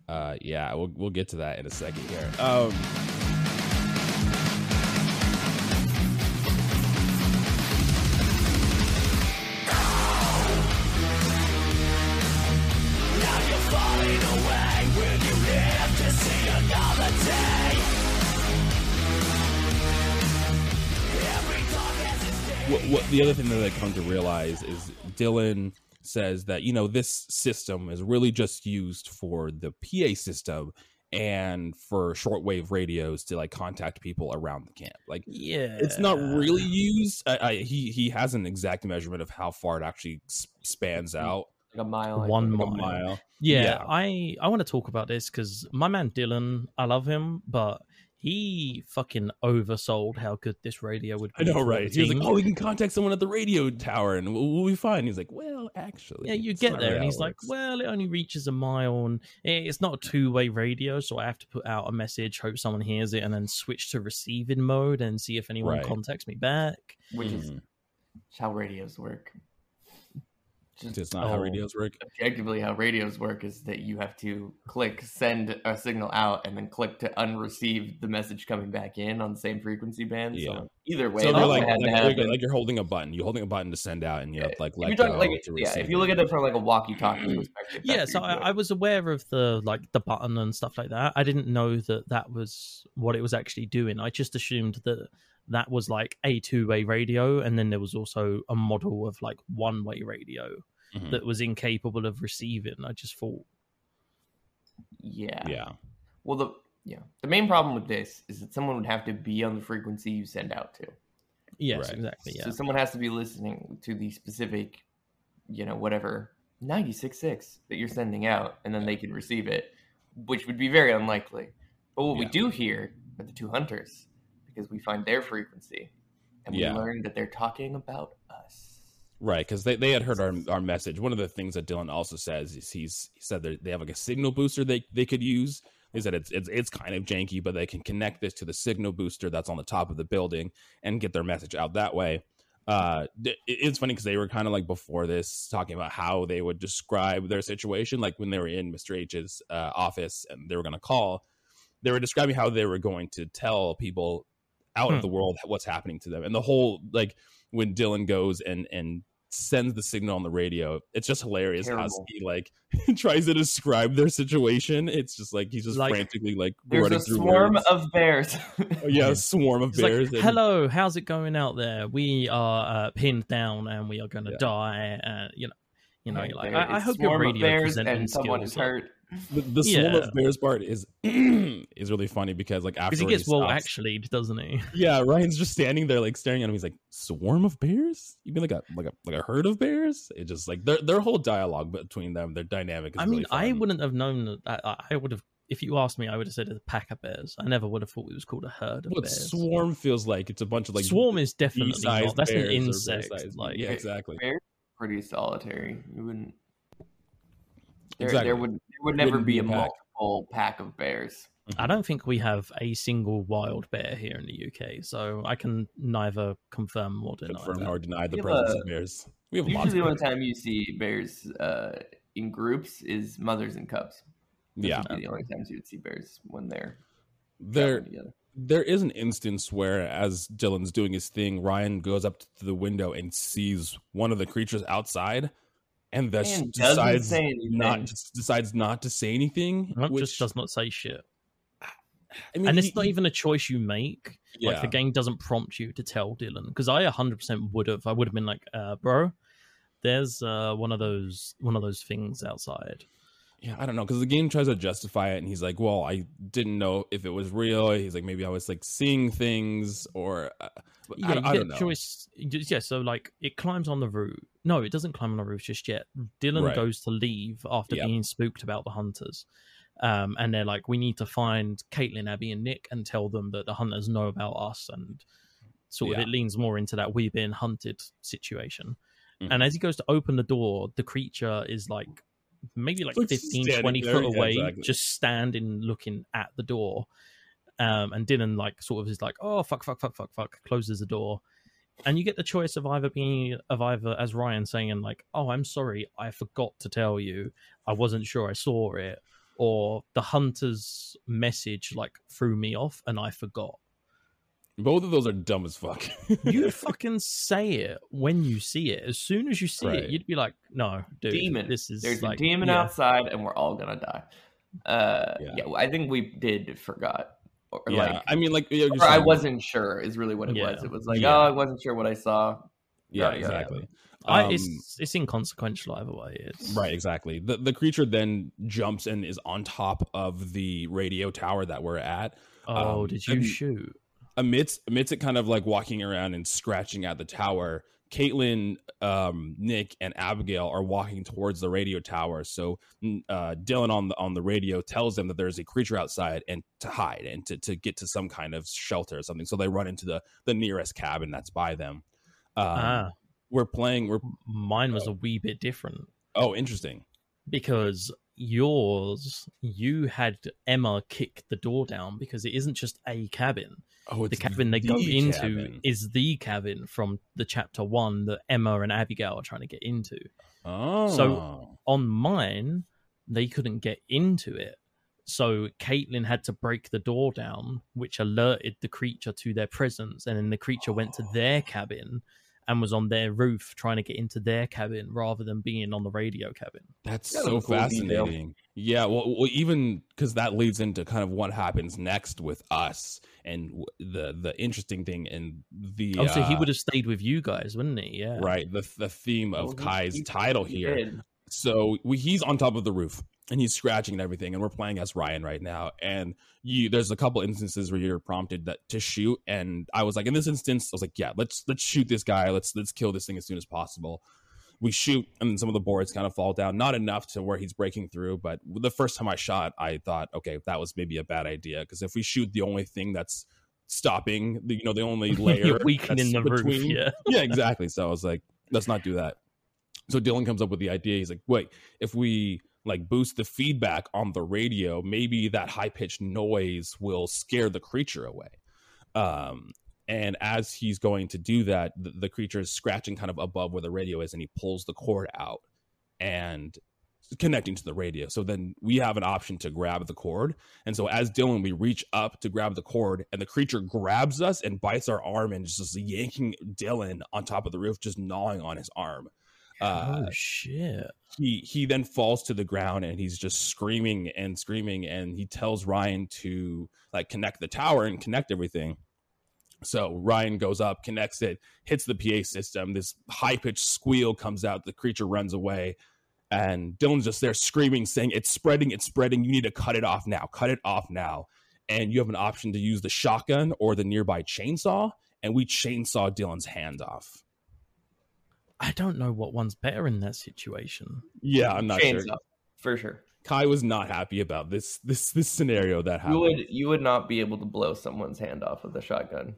uh, yeah, we'll we'll get to that in a second here. Um, the other thing that I come to realize is Dylan says that you know this system is really just used for the PA system and for shortwave radios to like contact people around the camp. Like yeah, it's not really used. I, I, he he has an exact measurement of how far it actually spans out. Like a mile. I One think. Like a mile. mile. Yeah, Yeah. I I want to talk about this because my man Dylan, I love him, but he fucking oversold how good this radio would be. I know, right? the He was like, "Oh, we can contact someone at the radio tower, and we'll, we'll be fine." He's like, "Well, actually, yeah, you get there, and he's like, well, it only reaches a mile, and it's not a two way radio, so I have to put out a message, hope someone hears it, and then switch to receiving mode and see if anyone Right. contacts me back. Which is Mhm. how radios work. Just It's not how Oh. radios work. objectively how radios work is that you have to click send a signal out and then click to unreceive the message coming back in on the same frequency band. Yeah. So either way, So like, like, like, like you're holding a button. You're holding a button to send out, and you have to like if let you're talking like to yeah, if you look at it from like a walkie-talkie [clears throat] perspective, yeah so I, I was aware of the like the button and stuff like that i didn't know that that was what it was actually doing i just assumed that that was like a two-way radio and then there was also a model of like one-way radio Mhm. that was incapable of receiving i just thought yeah. yeah, Well, the yeah the main problem with this is that someone would have to be on the frequency you send out to. yes Right. exactly yeah So someone has to be listening to the specific, you know, whatever 96.6 that you're sending out, and then they can receive it, which would be very unlikely. But what we do here are the two hunters, because we find their frequency, and we Yeah. learn that they're talking about us. right. Because they, they had heard our our message. One of the things that Dylan also says is he's he said that they have like a signal booster they they could use. They said it's it's it's kind of janky, but they can connect this to the signal booster that's on the top of the building and get their message out that way. Uh, it- it's funny because they were kind of like before this talking about how they would describe their situation, like when they were in Mr. H's uh, office and they were going to call. They were describing how they were going to tell people out Hmm. of the world what's happening to them, and the whole like when Dylan goes and and sends the signal on the radio, it's just hilarious how he like [laughs] tries to describe their situation. It's just like he's just Like, frantically like There's running a through swarm words. of bears. [laughs] Oh, yeah, a [laughs] swarm of It's bears. like, and- hello, how's it going out there? We are uh, pinned down and we are going to Yeah. die. And you know, you know, you're like, I, I hope your radio bears and someone is hurt. The, the swarm of bears part is [clears throat] is really funny because like after Because he he gets well actually, doesn't he? [laughs] Yeah, Ryan's just standing there like staring at him. He's like, "Swarm of bears? You mean like a like a like a herd of bears?" It just like their their whole dialogue between them, their dynamic. Is I mean, really I wouldn't have known that. I, I would have, if you asked me, I would have said a pack of bears. I never would have thought it was called a herd of What bears. swarm feels like it's a bunch of like Swarm is definitely not. That's an insect. Like, yeah, exactly. Bears are pretty solitary. You wouldn't. There, Exactly. there would there would never Wouldn't be be a a pack. multiple pack of bears. I don't think we have a single wild bear here in the UK, so I can neither confirm or deny confirm that. or deny the presence a- of bears. We have lots Usually, of the only time you see bears uh, in groups is mothers and cubs. Those Yeah, would be the only times you would see bears when they're there traveling there is an instance where as Dylan's doing his thing, Ryan goes up to the window and sees one of the creatures outside and thus And doesn't decides not decides not to say anything. Not which, just does not say shit. I mean, and he- it's not he- even a choice you make. Like the game doesn't prompt you to tell Dylan because I 100% would have. I would have been like, uh, "Bro, there's uh, one of those one of those things outside." Yeah, I don't know because the game tries to justify it, and he's like, "Well, I didn't know if it was real." He's like, "Maybe I was like seeing things," or uh, Yeah, I, I don't know. choice. Yeah, so like it climbs on the roof. No, it doesn't climb on the roof just yet. Dylan Right. goes to leave after Yep. being spooked about the hunters. Um, and they're like, we need to find Kaitlyn, Abby, and Nick and tell them that the hunters know about us. And sort of it leans more into that we being hunted situation. Mhm. And as he goes to open the door, the creature is like maybe like Like 15, standing 20 there, foot away, exactly. just standing looking at the door. Um, and Dylan like sort of is like, oh fuck, fuck, fuck, fuck, fuck, closes the door, and you get the choice of either being of either as Ryan saying like, oh, I'm sorry, I forgot to tell you, I wasn't sure I saw it, or the hunter's message like threw me off and I forgot. Both of those are dumb as fuck. [laughs] You fucking say it when you see it. As soon as you see Right. it, you'd be like, no, dude, demon. this is There's like a demon yeah. outside, and we're all gonna die. Uh, Yeah. yeah. I think we did forgot, or yeah, like, I mean, like you're or I wasn't sure is really what it Yeah. was. It was like, Yeah. oh, I wasn't sure what I saw. Yeah, yeah, exactly. I, Um, it's it's inconsequential either way. It's Right, exactly. The the creature then jumps and is on top of the radio tower that we're at. Oh, Um, did you and- shoot? Amidst amidst it kind of like walking around and scratching at the tower kaitlyn um nick and abigail are walking towards the radio tower. So mm, uh dylan on the on the radio tells them that there's a creature outside and to hide and to, to get to some kind of shelter or something. So they run into the the nearest cabin that's by them. Um ah, we're playing we're mine was a wee bit different. oh interesting. Because yours you had Emma kick the door down because it isn't just a cabin. oh The cabin they go the into is the cabin from the chapter one that Emma and Abigail are trying to get into. oh so On mine, they couldn't get into it. So Kaitlyn had to break the door down, which alerted the creature to their presence, and then the creature went to their cabin and was on their roof trying to get into their cabin rather than being on the radio cabin. That's Yeah, so that's a cool detail. fascinating. Yeah, well, well even because that leads into kind of what happens next with us, and the the interesting thing and the Oh, so he uh, would have stayed with you guys, wouldn't he? Yeah. right the the theme of Well, Kai's he- title he here. did. So we, he's on top of the roof and he's scratching and everything, and we're playing as Ryan right now. And you, there's a couple instances where you're prompted that to shoot, and I was like, in this instance, I was like, yeah, let's let's shoot this guy, let's let's kill this thing as soon as possible. We shoot, and some of the boards kind of fall down, not enough to where he's breaking through. But the first time I shot, I thought, okay, that was maybe a bad idea because if we shoot the only thing that's stopping, the, you know, the only [laughs] layer weakening the roof. between- Yeah. [laughs] yeah, exactly. So I was like, let's not do that. So Dylan comes up with the idea. He's like, wait, if we like boost the feedback on the radio, maybe that high pitched noise will scare the creature away. Um, and as he's going to do that, the, the creature is scratching kind of above where the radio is, and he pulls the cord out and connecting to the radio. So then we have an option to grab the cord. And so as Dylan, we reach up to grab the cord, and the creature grabs us and bites our arm and just yanking Dylan on top of the roof, just gnawing on his arm. Uh, oh shit! he he then falls to the ground and he's just screaming and screaming and he tells Ryan to like connect the tower and connect everything. So Ryan goes up, connects it, hits the PA system. This high pitched squeal comes out. The creature runs away, and Dylan's just there screaming, saying, "It's spreading! It's spreading! You need to cut it off now! Cut it off now!" And you have an option to use the shotgun or the nearby chainsaw, and we chainsaw Dylan's hand off. I don't know what one's better in that situation. Yeah, I'm not sure. Chainsaw, for sure. Kai was not happy about this this this scenario that happened. You would you would not be able to blow someone's hand off with a shotgun.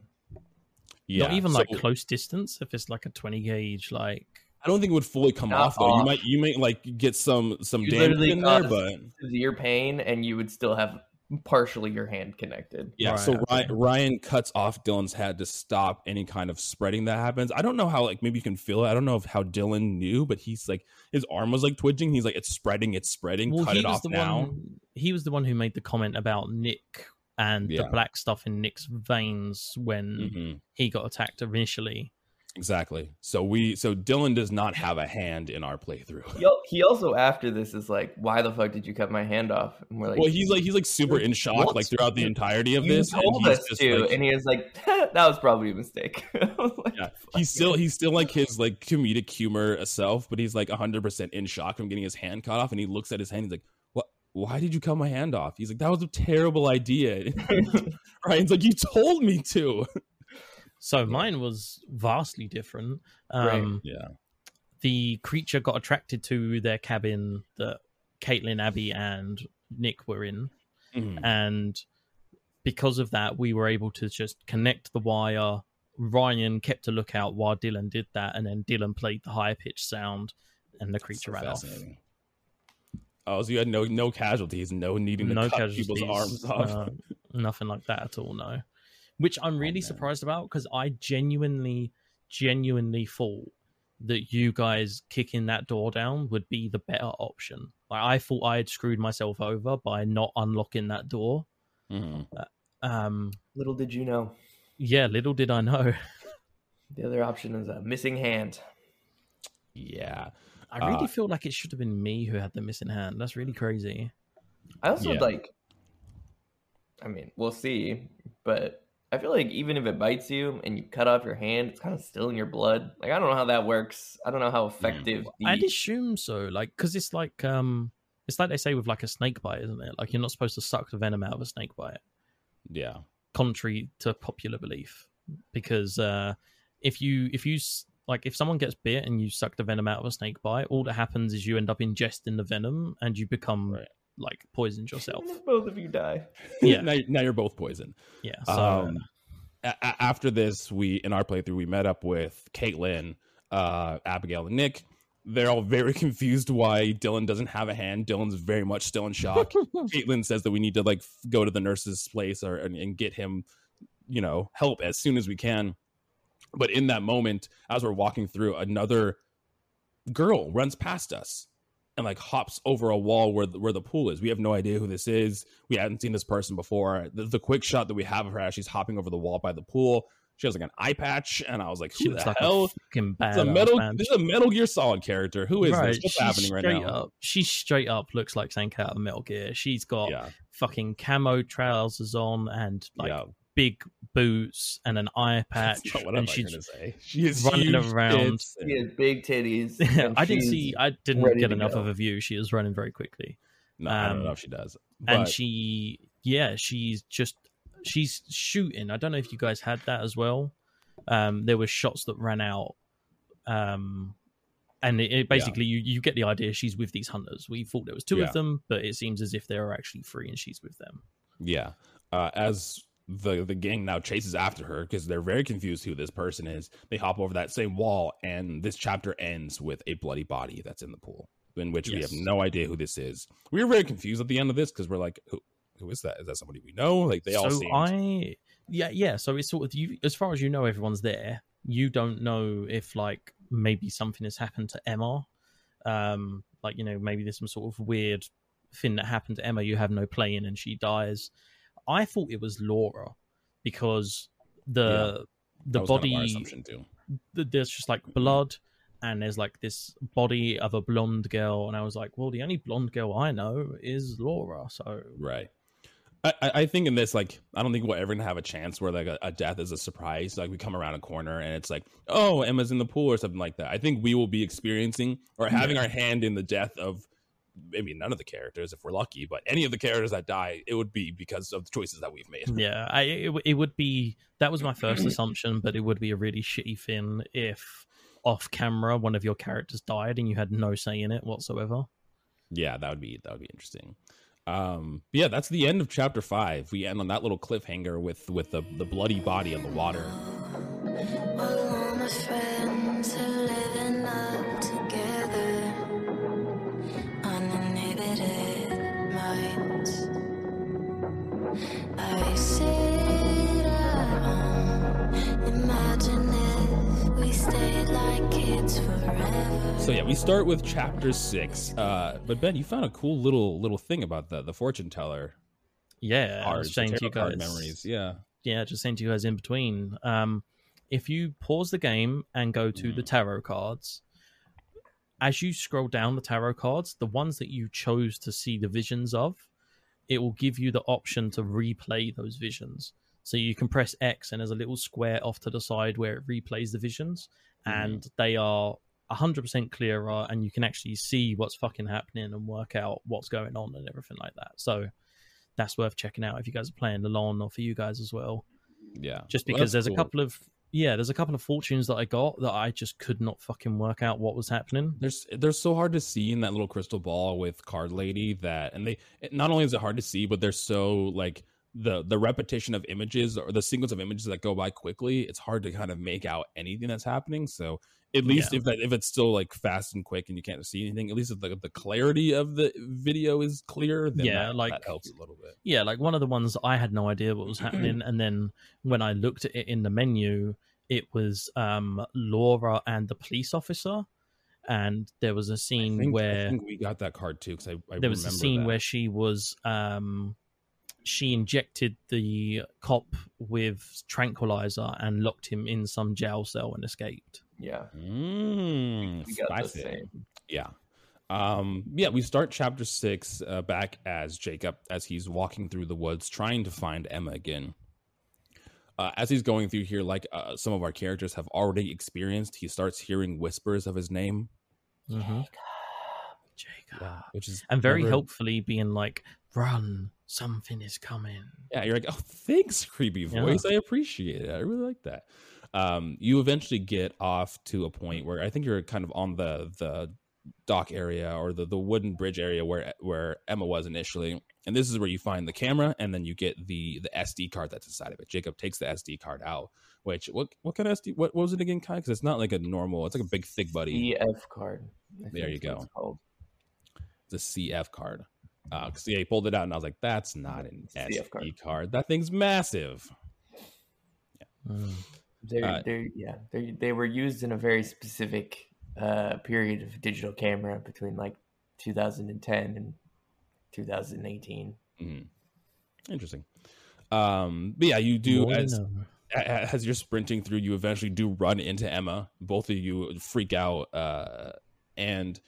yeah, Not even so like close distance. If it's like a twenty gauge, like I don't think it would fully come Not off though. You might you might like get some some You damage in there, cause but Severe pain, and you would still have partially your hand connected. yeah. Right, so. Ryan, Ryan cuts off Dylan's head to stop any kind of spreading that happens. I don't know how like maybe you can feel it. I don't know if how Dylan knew, but he's like his arm was like twitching. He's like it's spreading, it's spreading. well, Cut he it was off the now. one. He was the one who made the comment about Nick and Yeah. the black stuff in Nick's veins when Mhm. he got attacked initially. Exactly. So we so Dylan does not have a hand in our playthrough. He, also after this is like, "Why the fuck did you cut my hand off?" And we're like, well, he's like he's like super in shock What? like throughout the entirety of "You this. and told he's us to," like- and he was like, [laughs] "That was probably a mistake." [laughs] Like, Yeah, he's still he's still like his like comedic humor self, but he's like 100% in shock from getting his hand cut off and he looks at his hand he's like, "What why did you cut my hand off?" He's like, "That was a terrible idea." [laughs] Ryan's like, "You told me to." So mine was vastly different. Right. Um, Yeah. The creature got attracted to their cabin that Kaitlyn, Abby, and Nick were in, Mhm. and because of that, we were able to just connect the wire. Ryan kept a lookout while Dylan did that, and then Dylan played the high pitched sound, and the creature So ran off. fascinating. Oh, so you had no no casualties, no needing to no cut casualties, people's arms off. uh, nothing like that at all. No, which I'm really man. surprised about because I genuinely, genuinely thought that you guys kicking that door down would be the better option. Like I thought I had screwed myself over by not unlocking that door. Mhm. Um, Little did you know, yeah, little did I know. [laughs] the other option is a missing hand. Yeah. I really Uh, feel like it should have been me who had the missing hand. That's really crazy. I also Yeah. like. I mean, we'll see, but I feel like even if it bites you and you cut off your hand, it's kind of still in your blood. Like I don't know how that works. I don't know how effective. The... I'd assume so, like because it's like um, it's like they say with like a snake bite, isn't it? Like you're not supposed to suck the venom out of a snake bite. Yeah. contrary to popular belief because uh if you if you s- like if someone gets bit and you suck the venom out of a snake bite all that happens is you end up ingesting the venom and you become Right. Like poisoned yourself [laughs] both of you die. Yeah. [laughs] now, now you're both poisoned. yeah so um, a- a- after this, we in our playthrough we met up with Kaitlyn, uh, Abigail, and Nick. They're all very [laughs] confused why Dylan doesn't have a hand. Dylan's very much still in shock. Kaitlyn says that we need to like f- go to the nurse's place or and, and get him, you know, help as soon as we can. But in that moment, as we're walking through, another girl runs past us and like hops over a wall where the, where the pool is. We have no idea who this is. We hadn't seen this person before. The, the quick shot that we have of her as she's hopping over the wall by the pool, she has like an eye patch, and I was like, "Who the like hell?" a It's a metal. man. This is a Metal Gear Solid character. Who is right, this? What's she's happening right now? up she straight up looks like out of Metal Gear. She's got Yeah, fucking camo trousers on and like yeah. Big boots and an eye [laughs] That's patch not what I'm and not she's gonna say. She is running huge around. tits She has big titties. [laughs] and I didn't see I didn't get enough go. of a view. She is running very quickly. No, I don't um, know if she does. and she yeah she's just she's shooting i don't know if you guys had that as well um there were shots that ran out um and it, it basically you you get the idea she's with these hunters we thought there was two Yeah. of them but it seems as if there are actually three and she's with them Yeah. Uh, as the the gang now chases after her because they're very confused who this person is. They hop over that same wall, and this chapter ends with a bloody body that's in the pool, in which we have no idea who this is. We were very confused at the end of this because we're like, who who is that? Is that somebody we know? Like they all so seem. i yeah yeah so it's sort of you as far as you know everyone's there you don't know if like maybe something has happened to emma um like you know maybe there's some sort of weird thing that happened to emma you have no play in and she dies i thought it was laura because the the that was kind of body th- there's just like blood and there's like this body of a blonde girl and i was like well the only blonde girl i know is laura so Right. I, I think in this, like, I don't think we're ever gonna have a chance where like a, a death is a surprise. Like we come around a corner and it's like, oh, Emma's in the pool or something like that. I think we will be experiencing or having our hand in the death of maybe none of the characters if we're lucky, but any of the characters that die, it would be because of the choices that we've made. yeah I, it, it would be that was my first assumption but it would be a really shitty thing if off camera one of your characters died and you had no say in it whatsoever Yeah, that would be that would be interesting. Um, but yeah, that's the end of chapter five. We end on that little cliffhanger with with the the bloody body in the water. So yeah, we start with chapter six. Uh, but Ben, you found a cool little little thing about the the fortune teller. Yeah, I was cards, saying to you tarot guys, card memories. Yeah. yeah, just saying to you guys in between. Um, if you pause the game and go to the Mhm. tarot cards, as you scroll down the tarot cards, the ones that you chose to see the visions of, it will give you the option to replay those visions. So you can press X and there's a little square off to the side where it replays the visions, Mhm. and they are 100% clearer and you can actually see what's fucking happening and work out what's going on and everything like that. So that's worth checking out if you guys are playing along or for you guys as well Yeah. just because that's there's a couple of yeah there's a couple of fortunes that i got that i just could not fucking work out what was happening There's they're so hard to see in that little crystal ball with Card Lady that and they not only is it hard to see, but they're so like the the repetition of images or the sequence of images that go by quickly, it's hard to kind of make out anything that's happening. So at least Yeah. if that if it's still like fast and quick and you can't see anything, at least if the, the clarity of the video is clear, then Yeah, that, like- that helps a little bit. yeah like one of the ones i had no idea what was happening and then when i looked at it in the menu it was um laura and the police officer and there was a scene think, I where think we got that card too because I, I there was a scene that. where she was um she injected the cop with tranquilizer and locked him in some jail cell and escaped Yeah, Mm, we got the spicy. Yeah. Um, yeah, we start chapter six uh, back as Jacob as he's walking through the woods trying to find Emma again. Uh, as he's going through here, like uh, some of our characters have already experienced, he starts hearing whispers of his name, Mhm. Jacob. which is and very never- helpfully being like, "Run, something is coming." Yeah, you're like, oh, thanks, creepy Yeah. voice. I appreciate it. I really like that. Um, you eventually get off to a point where I think you're kind of on the the dock area or the, the wooden bridge area where where Emma was initially, and this is where you find the camera, and then you get the the SD card that's inside of it. Jacob takes the SD card out. Which what what kind of SD? What, what was it again, Kai? Because it's not like a normal. It's like a big thick buddy. EF card. I There you go. It's called. the CF card. Because yeah, he pulled it out, and I was like, "That's not an CF SD card. card. That thing's massive." Mm. They're, Uh, they're, yeah, they they were used in a very specific uh, period of digital camera between like 2010 and 2018. Mhm. Interesting. Um, but yeah, you do More as as you're sprinting through, you eventually do run into Emma. Both of you freak out, uh, and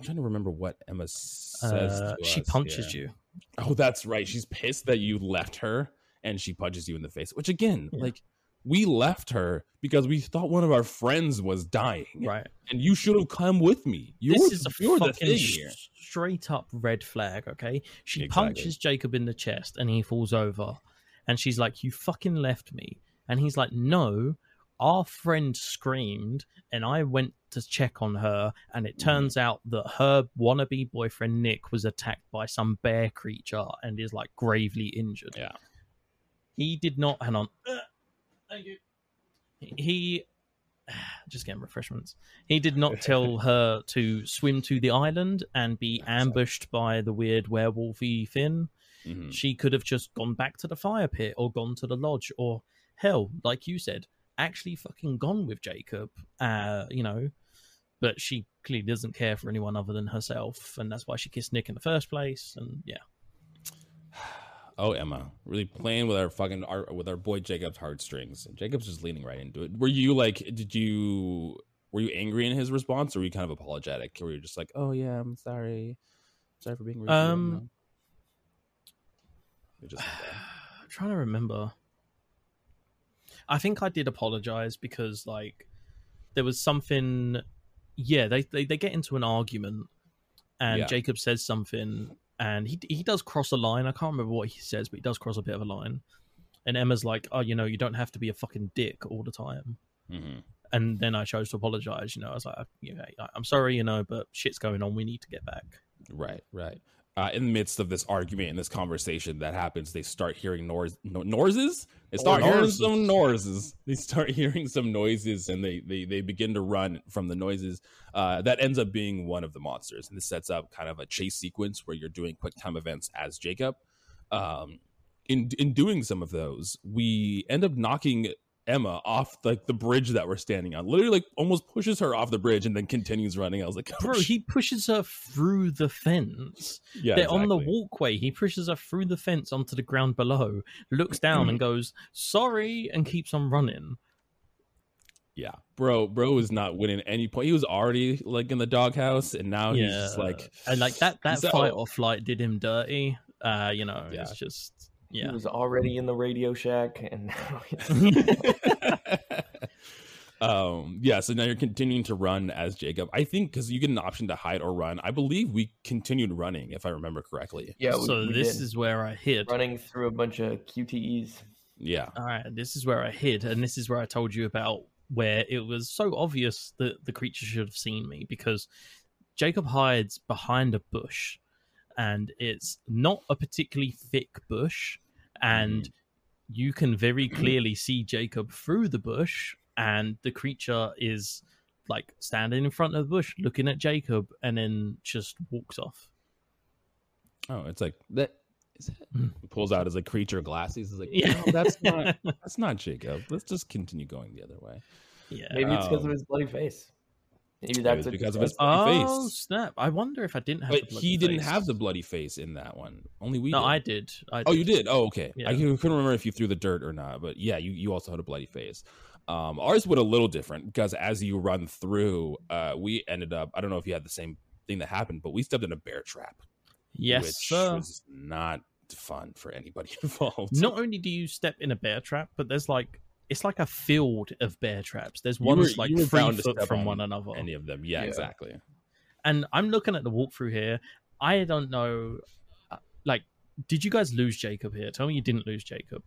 I'm trying to remember what Emma says. Uh, she us. punches Yeah. you. Oh, that's right. She's pissed that you left her, and she punches you in the face. Which again, Yeah. like we left her because we thought one of our friends was dying, Right. and you should have come with me. You're, this is a fucking thing sh- here. straight up red flag. Okay, she Exactly. punches Jacob in the chest and he falls over, and she's like, "You fucking left me," and he's like, "No." Our friend screamed, and I went to check on her, and Mm-hmm. it turns out that her wannabe boyfriend Nick was attacked by some bear creature and is like gravely injured. Yeah. He did not. Hang on. Uh, Thank you. He [sighs] just getting refreshments. He did not tell [laughs] her to swim to the island and be Nice. ambushed by the weird werewolfy Finn. Mhm. She could have just gone back to the fire pit or gone to the lodge or hell, like you said, actually fucking gone with Jacob. Uh, you know, but she clearly doesn't care for anyone other than herself, and that's why she kissed Nick in the first place. And yeah, [sighs] Oh, Emma, really playing with our fucking our, with our boy Jacob's heartstrings. And Jacob's just leaning right into it. Were you like, did you were you angry in his response, or were you kind of apologetic? Or were you just like, oh yeah, I'm sorry, sorry for being rude? Um, just. [sighs] I'm trying to remember. I think I did apologize because like there was something yeah, they they, they get into an argument and Yeah. Jacob says something and he he does cross a line. I can't remember what he says, but he does cross a bit of a line. And Emma's like, "Oh, you know, you don't have to be a fucking dick all the time." Mhm. And then I chose to apologize. You know, I was like, "You I'm sorry, you know, but shit's going on. We need to get back." Right, right. Uh, in the midst of this argument and this conversation that happens, they start hearing noise, no, noises. They start hearing noises. some noises. [laughs] They start hearing some noises, and they they they begin to run from the noises. Uh, that ends up being one of the monsters, and this sets up kind of a chase sequence where you're doing quick time events as Jacob. Um, in in doing some of those, we end up knocking Emma off like the bridge that we're standing on. Literally, like almost pushes her off the bridge and then continues running. I was like, oh, [laughs] Bro, he pushes her through the fence. yeah, They're on the walkway. He pushes her through the fence onto the ground below, looks [clears throat] down and goes, sorry, and keeps on running. Yeah, bro, bro is not winning any point. He was already like in the doghouse, and now he's just like, and like that that So- fight or flight did him dirty. Uh, you know, Yeah. it's just He was already in the Radio Shack, and now [laughs] [laughs] um, yeah. So now you're continuing to run as Jacob. I think because you get an option to hide or run. I believe we continued running, if I remember correctly. yeah. We, so we this did. is where I hid. running through a bunch of QTEs. Yeah, All right, this is where I hid, and this is where I told you about where it was so obvious that the creature should have seen me because Jacob hides behind a bush, and it's not a particularly thick bush, and you can very [clears throat] clearly see Jacob through the bush, and the creature is like standing in front of the bush, looking at Jacob, and then just walks off. Oh, it's like that. it? Mm. Pulls out his like creature glasses. He's like, Yeah. no, that's not. [laughs] That's not Jacob. Let's just continue going the other way. Yeah. Maybe it's because Um, of his bloody face. Maybe that's a because of his bloody Oh face. snap! I wonder if I didn't have. But the bloody he didn't face. have the bloody face in that one. Only we. No, did. I did. I Oh, you did. Oh, okay. Yeah. I couldn't remember if you threw the dirt or not, but yeah, you, you also had a bloody face. Um, ours would a little different because as you run through, uh, we ended up. I don't know if you had the same thing that happened, but we stepped in a bear trap, Yes, which sir. was not fun for anybody [laughs] involved. Not only do you step in a bear trap, but there's like it's like a field of bear traps. There's You one were- like three foot from on one another. any of them. Yeah, Yeah. exactly. And I'm looking at the walkthrough here. I don't know. uh, Like, did you guys lose Jacob here? Tell me you didn't lose Jacob.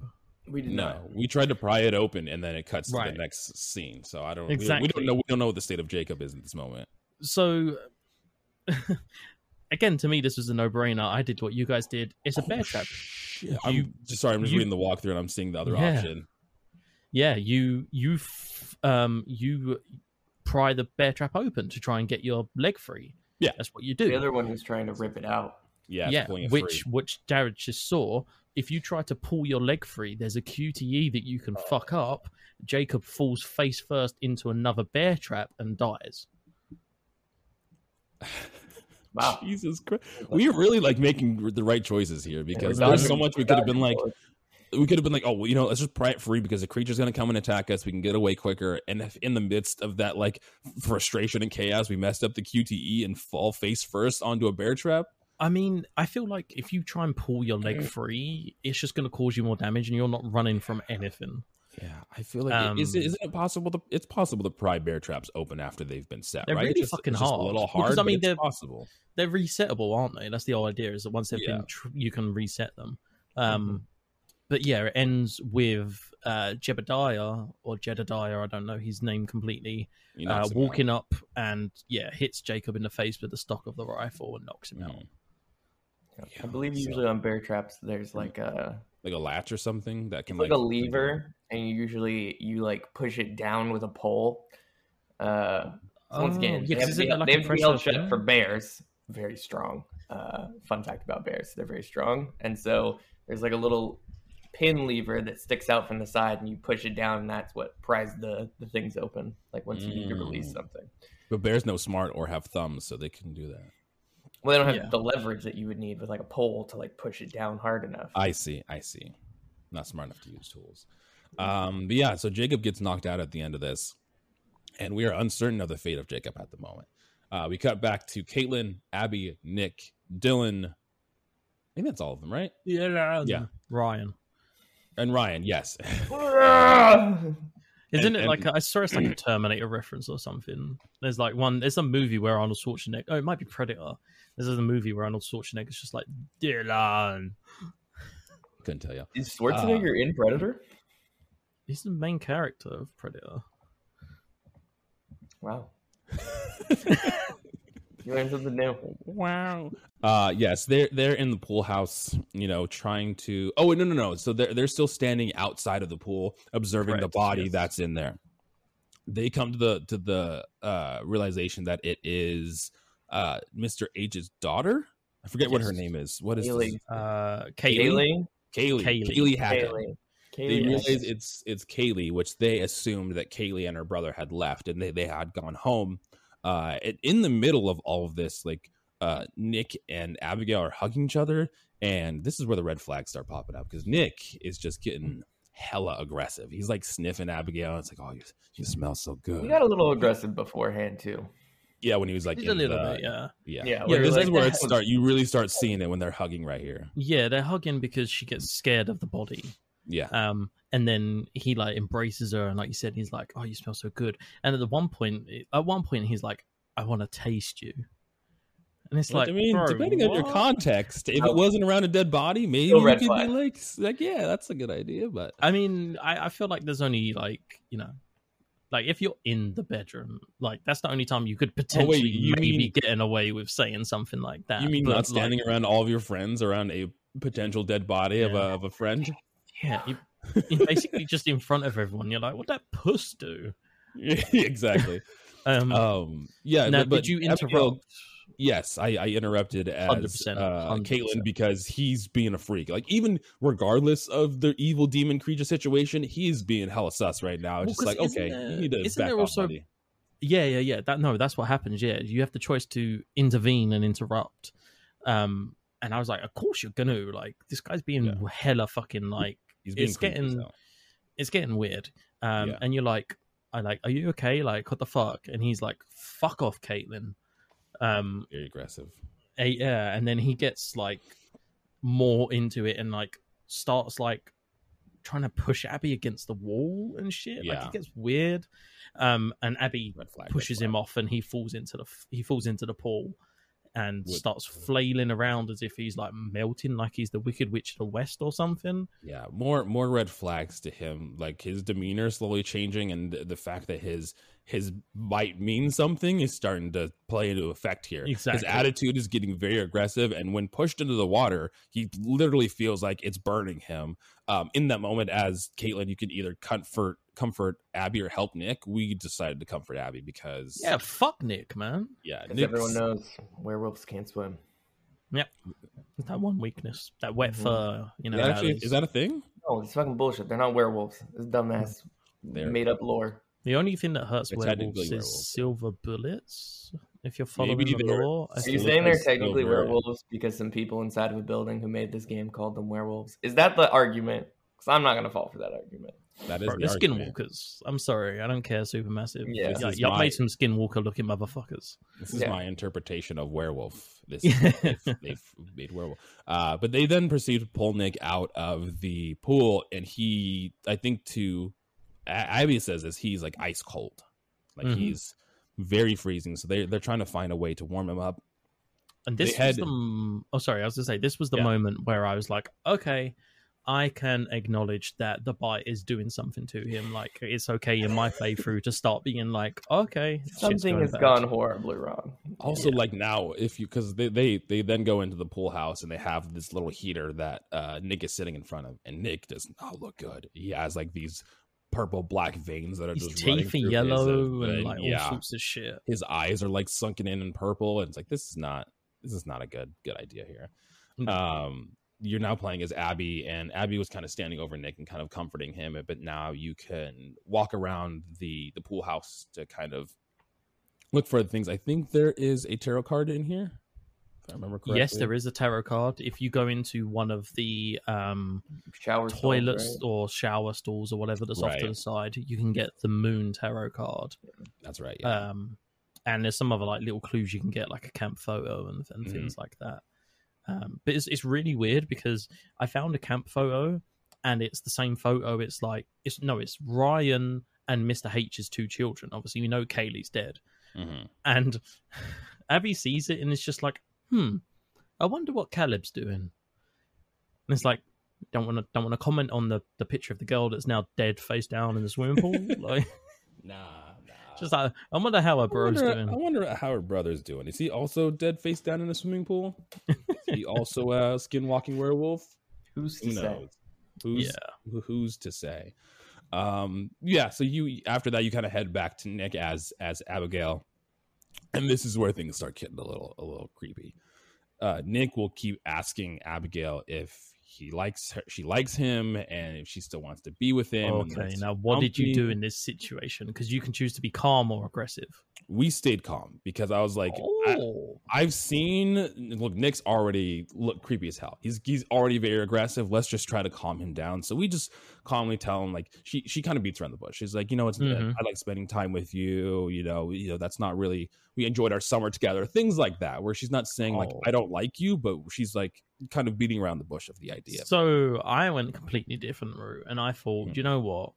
We didn't. No, not. we tried to pry it open, and then it cuts to the next scene. So I don't. we- We, don't know. We don't know what the state of Jacob is at this moment. So, [laughs] again, to me, this was a no-brainer. I did what you guys did. It's a bear Oh, trap. shit. I'm You- just sorry. I'm just you- reading the walkthrough, and I'm seeing the other Yeah. option. Yeah, you you f- um you pry the bear trap open to try and get your leg free. Yeah. that's what you do. The other one was trying to rip it out. Yeah, yeah, which free. which Jared just saw. If you try to pull your leg free, there's a QTE that you can fuck up. Jacob falls face first into another bear trap and dies. Wow. [laughs] Jesus Christ. We are really like making the right choices here because We're there's so much we could have been like, bullets. We could have been like, oh, well, you know, let's just pry it free because the creature's going to come and attack us. We can get away quicker. And if in the midst of that like frustration and chaos, we messed up the QTE and fall face first onto a bear trap. I mean, I feel like if you try and pull your leg free, it's just going to cause you more damage, and you're not running from anything. Yeah, I feel like Um, it, is it, isn't it possible? To, it's possible to pry bear traps open after they've been set. They're right? really It's just, fucking it's just hard. a little Because, hard. I mean, but they're- possible. They're resettable, aren't they? That's the whole idea. Is that once they've Yeah. been, tr- you can reset them. Um, but yeah, it ends with uh, Jebediah or Jedediah. I don't know his name completely. You uh, knocks him walking up and yeah, hits Jacob in the face with the stock of the rifle and knocks him out. out. Mm. I believe so- usually on bear traps there's like a like a latch or something that can it's like a lever, and you usually you like push it down with a pole. Uh, so once Oh, again, yeah, they 'cause have, to be, like they have to be held shut for bears. Very strong. Uh, fun fact about bears: they're very strong, and so there's like a little pin lever that sticks out from the side, and you push it down, and that's what pries the the things open. Like once you need to release Mm. something. But bears know smart or have thumbs, so they can do that. Well, they don't have Yeah. the leverage that you would need with like a pole to like push it down hard enough. I see. I see. Not smart enough to use tools. Um, but yeah, so Jacob gets knocked out at the end of this, and we are uncertain of the fate of Jacob at the moment. Uh, we cut back to Kaitlyn, Abby, Nick, Dylan. I think that's all of them, right? Yeah, Yeah. Ryan. And Ryan, yes. [laughs] Isn't And- it like and- a, I saw it's like a Terminator reference or something? There's like one. There's a movie where Arnold Schwarzenegger. Oh, it might be Predator. There's a movie where Arnold Schwarzenegger's just like Dylan. Couldn't tell you. Is Schwarzenegger uh, in Predator? He's the main character of Predator. Wow. [laughs] [laughs] you learned something new. Wow. Uh yes, they're they're in the pool house, you know, trying to Oh no no no. So they're they're still standing outside of the pool, observing the body yes. that's in there. They come to the to the uh realization that it is uh Mr. H's daughter. I forget what her name is. What is Kaylee. this? Uh, Kaylee. Kaylee? Kaylee. Kaylee. Kaylee Hackett. Kaylee. they realize is- it's it's Kaylee, which they assumed that Kaylee and her brother had left and they, they had gone home. Uh, in the middle of all of this, like uh, Nick and Abigail are hugging each other, and this is where the red flags start popping up because Nick is just getting hella aggressive. He's like sniffing Abigail. And it's like, oh, you, you smell so good. He got a little aggressive beforehand too. yeah, when he was like, a little the- bit, yeah. yeah, Yeah, yeah. this you're is where it "That start. You really start seeing it when they're hugging right here. Yeah, they're hugging because she gets scared of the body. Yeah, Um, and then he like embraces her, and like you said, he's like, "Oh, you smell so good." And at the one point, at one point, he's like, "I want to taste you," and it's Well, like, I mean, bro, depending on your context, if it wasn't around a dead body, maybe Still you could flag. be like, like, yeah, that's a good idea. But I mean, I, I feel like there's only like you know, like if you're in the bedroom, like that's the only time you could potentially Oh, you maybe mean- getting away with saying something like that. you mean But, not like, standing around all of your friends around a potential dead body of a of a friend? Yeah, you, [laughs] you're basically just in front of everyone. You're like, "What that puss do?" [laughs] exactly. [laughs] Um, Um, yeah. now, but, but did you Abigail- interrupt? Yes, I, I interrupted as 100%, uh, 100%. Kaitlyn because he's being a freak. Like even regardless of the evil demon creature situation, he's being hella sus right now. Well, just like okay, there- you need to isn't back off, also- buddy. Yeah, yeah, yeah. That no, that's what happens. Yeah, you have the choice to intervene and interrupt. Um, and I was like, of course you're gonna. Like, this guy's being Yeah. hella fucking like. He's being it's getting-. It's getting weird. Um, Yeah. and you're like, I like, are you okay? Like, what the fuck? And he's like, fuck off, Kaitlyn. Um, very aggressive. eh, yeah, and then he gets like more into it and like starts like trying to push Abby against the wall and shit. Like, it gets weird. Um, and Abby flag. pushes him off and he falls into the he falls into the pool and Would- starts flailing around as if he's like melting like he's the wicked witch of the west or something Yeah, more more red flags to him. Like his demeanor slowly changing, and the, the fact that his his might mean something is starting to play into effect here. His attitude is getting very aggressive, and when pushed into the water, he literally feels like it's burning him. Um, in that moment, as Kaitlyn, you can either comfort comfort Abby or help Nick. We decided to comfort Abby because yeah fuck nick man yeah, Because everyone knows werewolves can't swim. Yep, is that one weakness that wet Mhm. fur you know Is that actually it is. is that a thing? No, it's fucking bullshit. They're not werewolves. It's dumbass They're- made up lore. The only thing that hurts They're werewolves technically is werewolves. silver bullets if you're following Maybe the they're- law I Are you saying they're technically silver- werewolves because some people inside of a building who made this game called them werewolves? Is that the argument? Because I'm not gonna fall for that argument. That is Bro, the skinwalkers. I'm sorry, I don't care. Supermassive. Yeah. yeah, This y'all my- made some skinwalker looking motherfuckers. This is Yeah. my interpretation of werewolf. This [laughs] Yeah. they've, they've made werewolf. Uh, but they then proceed to pull Nick out of the pool, and he, I think, to A- Abby says this, he's like ice cold, like Mhm. he's very freezing. So they they're trying to find a way to warm him up. And They this had- was the oh sorry, I was gonna say this was the Yeah. moment where I was like, okay, I can acknowledge that the bite is doing something to him. Like it's okay in my playthrough to start being like, okay, Something has bad. gone horribly wrong. Also, Yeah. like now, if you because they, they they then go into the pool house and they have this little heater that uh, Nick is sitting in front of, and Nick does not look good. He has like these purple black veins that are His just teeth are his, uh, yellow and thing. like all sorts of shit. his eyes are like sunken in and purple and it's like this is not this is not a good good idea here No. um you're now playing as abby and abby was kind of standing over nick and kind of comforting him but now you can walk around the the pool house to kind of look for the things i think there is a tarot card in here i remember correctly Yes, there is a tarot card. If you go into one of the um, Shower stalls, toilets right? or shower stalls or whatever that's off to the side, you can get the moon tarot card. that's right yeah. um and there's some other like little clues you can get like a camp photo and, and Mm-hmm. things like that um but it's, it's really weird because i found a camp photo and it's the same photo it's like it's no it's ryan and mr h's two children obviously we know kaylee's dead Mhm. and [laughs] abby sees it and it's just like hmm i wonder what caleb's doing and it's like don't want to don't want to comment on the the picture of the girl that's now dead face down in the swimming pool [laughs] like nah nah just like i wonder how her I wonder, doing I wonder how her brother's doing. Is he also dead face down in the swimming pool? Is he also a skinwalking werewolf? Who's to Who say? Who's yeah who's to say? Um, yeah. So you after that you kind of head back to Nick as as Abigail, and this is where things start getting a little a little creepy. Uh, Nick will keep asking Abigail if he likes her, she likes him, and if she still wants to be with him. Okay, now what did you do in this situation? Because you can choose to be calm or aggressive. We stayed calm because I was like, I, oh, I've seen look Nick's already look creepy as hell. He's he's already very aggressive. Let's just try to calm him down. So we just calmly tell him like she she kind of beats around the bush. She's like, you know, it's Mhm. I like spending time with you. You know, you know that's not really we enjoyed our summer together. Things like that where she's not saying like Oh. I don't like you, but she's like kind of beating around the bush of the idea. So I went completely different route, and I thought, Hmm. you know what,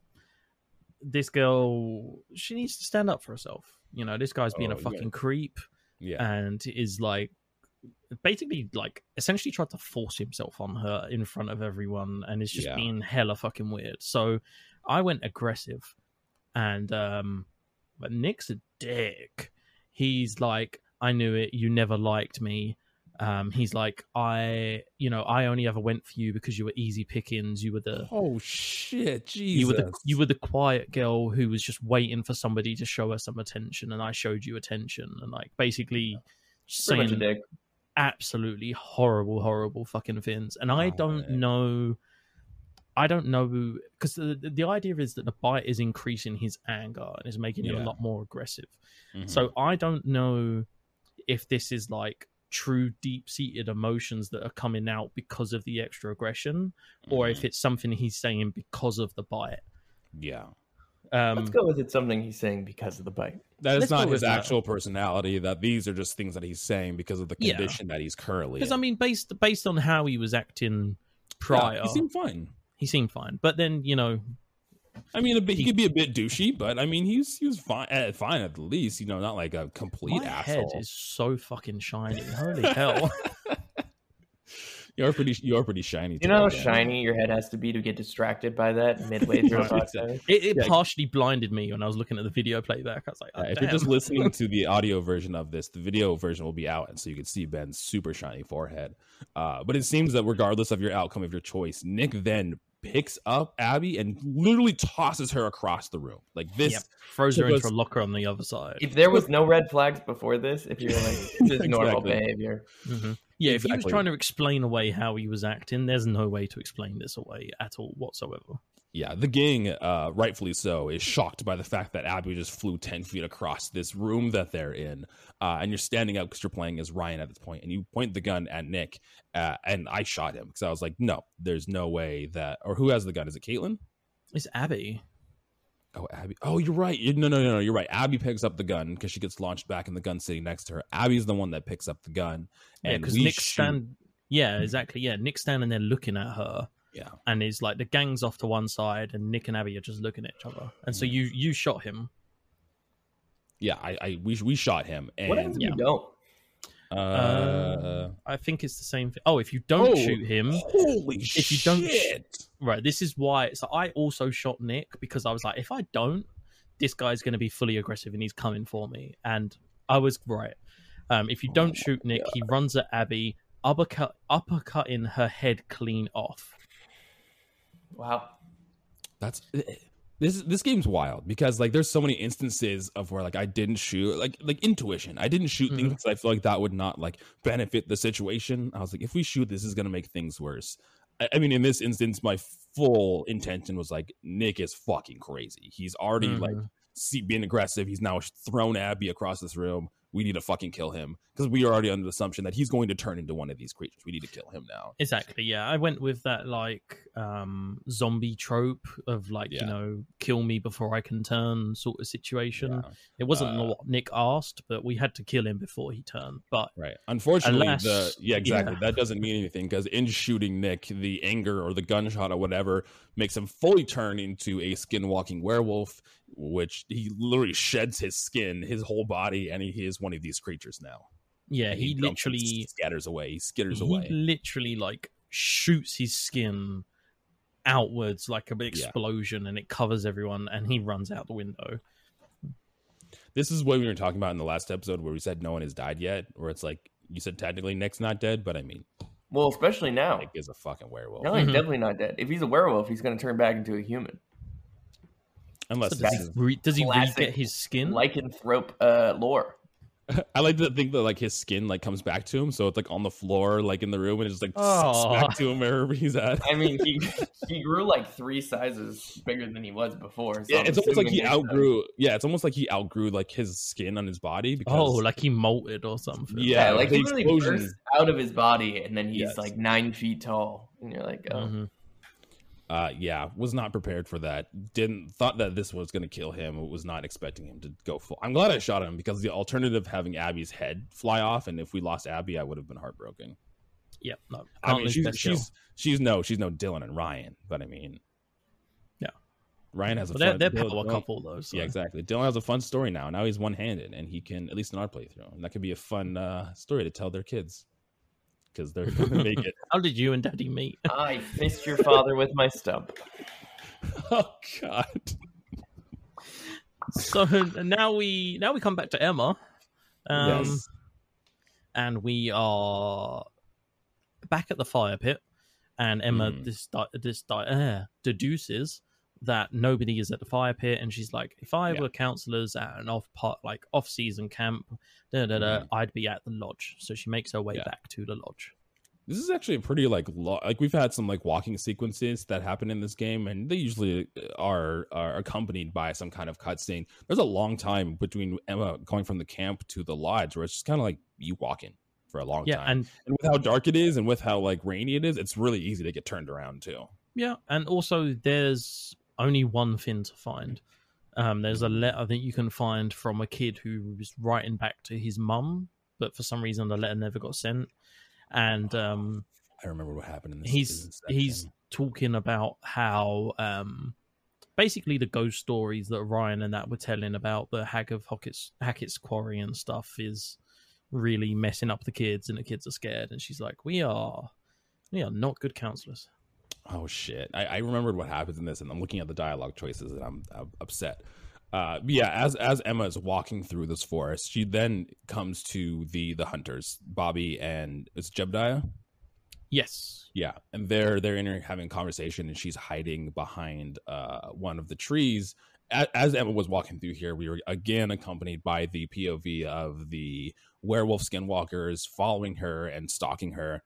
this girl, she needs to stand up for herself. You know, this guy's being Oh, a yeah. fucking creep, yeah, and is like, basically, like, essentially tried to force himself on her in front of everyone, and is just Yeah. being hella fucking weird. So I went aggressive, and um, but Nick's a dick. He's like, I knew it. You never liked me. Um, he's like, I, you know, I only ever went for you because you were easy pickings. You were the, Oh shit, Jesus. you were the, you were the quiet girl who was just waiting for somebody to show her some attention, and I showed you attention, and like basically Pretty saying absolutely horrible, horrible fucking things. And I Oh, don't man. know. I don't know because the the idea is that the bite is increasing his anger and is making him a lot more aggressive. Mhm. So I don't know if this is like true deep seated emotions that are coming out because of the extra aggression, or if Mhm. it's something he's saying because of the bite. yeah. Um, Let's go with it. Something he's saying because of the bite. That is Let's not with his that. actual personality. That these are just things that he's saying because of the Yeah. condition that he's currently. because. I mean, based based on how he was acting Yeah, prior, he seemed fine. he seemed fine. But then you know, I mean, a bit, he He- could be a bit douchey, but I mean, he's he was fine. Uh, fine at the least, you know, not like a complete my asshole. head is so fucking shiny. [laughs] Holy hell! You're pretty, you're pretty shiny. You know how today, shiny your head has to be to get distracted by that midway through [laughs] a podcast? It, it Yeah. partially blinded me when I was looking at the video playback. I was like, oh, Uh, if you're just listening to the [laughs] audio version of this, the video version will be out, and so you can see Ben's super shiny forehead. Uh, but it seems that regardless of your outcome of your choice, Nick then picks up Abby and literally tosses her across the room. Like this, Yep. throws her into a locker on the other side. If there was no red flags before this, if you're like, [laughs] this is normal Exactly. behavior. Mhm. [laughs] Yeah, if he was trying to explain away how he was acting, there's no way to explain this away at all whatsoever. Yeah, the gang, uh, rightfully so, is shocked by the fact that Abby just flew ten feet across this room that they're in, uh, and you're standing up because you're playing as Ryan at this point, and you point the gun at Nick, uh, and I shot him because I was like, no, there's no way that, or who has the gun? Is it Kaitlyn? It's Abby. Oh, Abby. Oh, you're right. No, no, no, no. You're right. Abby picks up the gun because she gets launched back, and the gun sitting next to her. Abby's the one that picks up the gun, Yeah, and because we Nick's shoot- stand. Yeah, exactly. Yeah, Nick's standing there looking at her, Yeah, and he's like the gang's off to one side, and Nick and Abby are just looking at each other. And so Yeah. you you shot him. yeah. I, I, we, we shot him, What if and you don't? uh, I think it's the same thing. Oh, if you don't Oh, shoot him, holy if you don't sh- shit! right? This is why. So I also shot Nick because I was like, if I don't, this guy's going to be fully aggressive and he's coming for me. And I was right. Um, if you don't Oh shoot Nick, he runs at Abby, uppercut, uppercutting her head clean off. Wow. That's this. This game's wild because like there's so many instances of where like I didn't shoot like like intuition. I didn't shoot Mhm. things because I feel like that would not like benefit the situation. I was like, if we shoot, this is gonna make things worse. I, I mean, in this instance, my full intention was like Nick is fucking crazy. He's already like Mhm. see, being aggressive. He's now thrown Abby across this room. We need to fucking kill him because we are already under the assumption that he's going to turn into one of these creatures. We need to kill him now. Exactly. Yeah, I went with that like um zombie trope of like you know kill me before I can turn sort of situation. Yeah. It wasn't Uh, what Nick asked, but we had to kill him before he turned. But Right. Unfortunately, Unless- the yeah, exactly. yeah. That doesn't mean anything because in shooting Nick, the anger or the gunshot or whatever makes him fully turn into a skinwalking werewolf, which he literally sheds his skin, his whole body, and he is one of these creatures now. yeah, And he, literally scatters away. He skitters he away. literally like shoots his skin outwards like a big Yeah. explosion and it covers everyone and he runs out the window This is what we were talking about in the last episode where we said no one has died yet. Where it's like you said technically Nick's not dead, but I mean Well, especially now. Nick is a fucking werewolf. No, he's Mhm. definitely not dead. If he's a werewolf, he's going to turn back into a human. Unless So does, he re- does he re-get his skin Lycanthrope uh, lore. [laughs] I like to think that like his skin like comes back to him, so it's like on the floor, like in the room, and it's like Aw. back to him wherever he's at. I mean, he [laughs] he grew like three sizes bigger than he was before. So Yeah, I'm it's almost like he assuming it's, outgrew. Yeah, it's almost like he outgrew like his skin on his body. Because, Oh, like he molted or something. Yeah, Yeah, like the he literally explosion- bursts out of his body, and then he's Yes. like nine feet tall, and you're like, oh, Mhm. Uh, yeah, was not prepared for that. Didn't thought that this was going to kill him. Was not expecting him to go full. I'm glad I shot him because the alternative having Abby's head fly off, and if we lost Abby, I would have been heartbroken. Yep. No. I mean, she's she's she's no she's no Dylan and Ryan, but I mean, Yeah. Ryan has a But they're, fun, they're Dylan- Dylan- couple though. So. Yeah, exactly. Dylan has a fun story now. Now he's one handed, and he can at least in our playthrough, and that could be a fun uh, story to tell their kids because they're going to make it. [laughs] How did you and Daddy meet? I fist your father with my stump. [laughs] oh God. so now we now we come back to Emma, um, yes. and we are back at the fire pit, and Emma Mm. this this uh, deduces that nobody is at the fire pit, and she's like, if I Yeah. were counselors at an off part like off season camp, da da da, Mhm. I'd be at the lodge. So she makes her way Yeah. back to the lodge. This is actually a pretty like lo- like we've had some like walking sequences that happen in this game, and they usually are are accompanied by some kind of cutscene. There's a long time between Emma going from the camp to the lodge, where it's just kind of like you walking for a long Yeah, time. and and with how dark it is, and with how like rainy it is, it's really easy to get turned around too. Yeah, and also there's only one thing to find. Um, there's a letter that you can find from a kid who was writing back to his mum, but for some reason the letter never got sent. And um, I remember what happened in this. he's he's talking about how um, basically the ghost stories that Ryan and that were telling about the Hag of Hackett's, Hackett's Quarry and stuff is really messing up the kids, and the kids are scared. And she's like, "We are, we are not good counselors." Oh shit! I, I remembered what happens in this, and I'm looking at the dialogue choices, and I'm, I'm upset. Uh, yeah, as as Emma is walking through this forest, she then comes to the the hunters, Bobby and it's Jebediah. Yes. Yeah, and they're they're in having a conversation, and she's hiding behind uh, one of the trees. A- As Emma was walking through here, we were again accompanied by the POV of the werewolf skinwalkers following her and stalking her.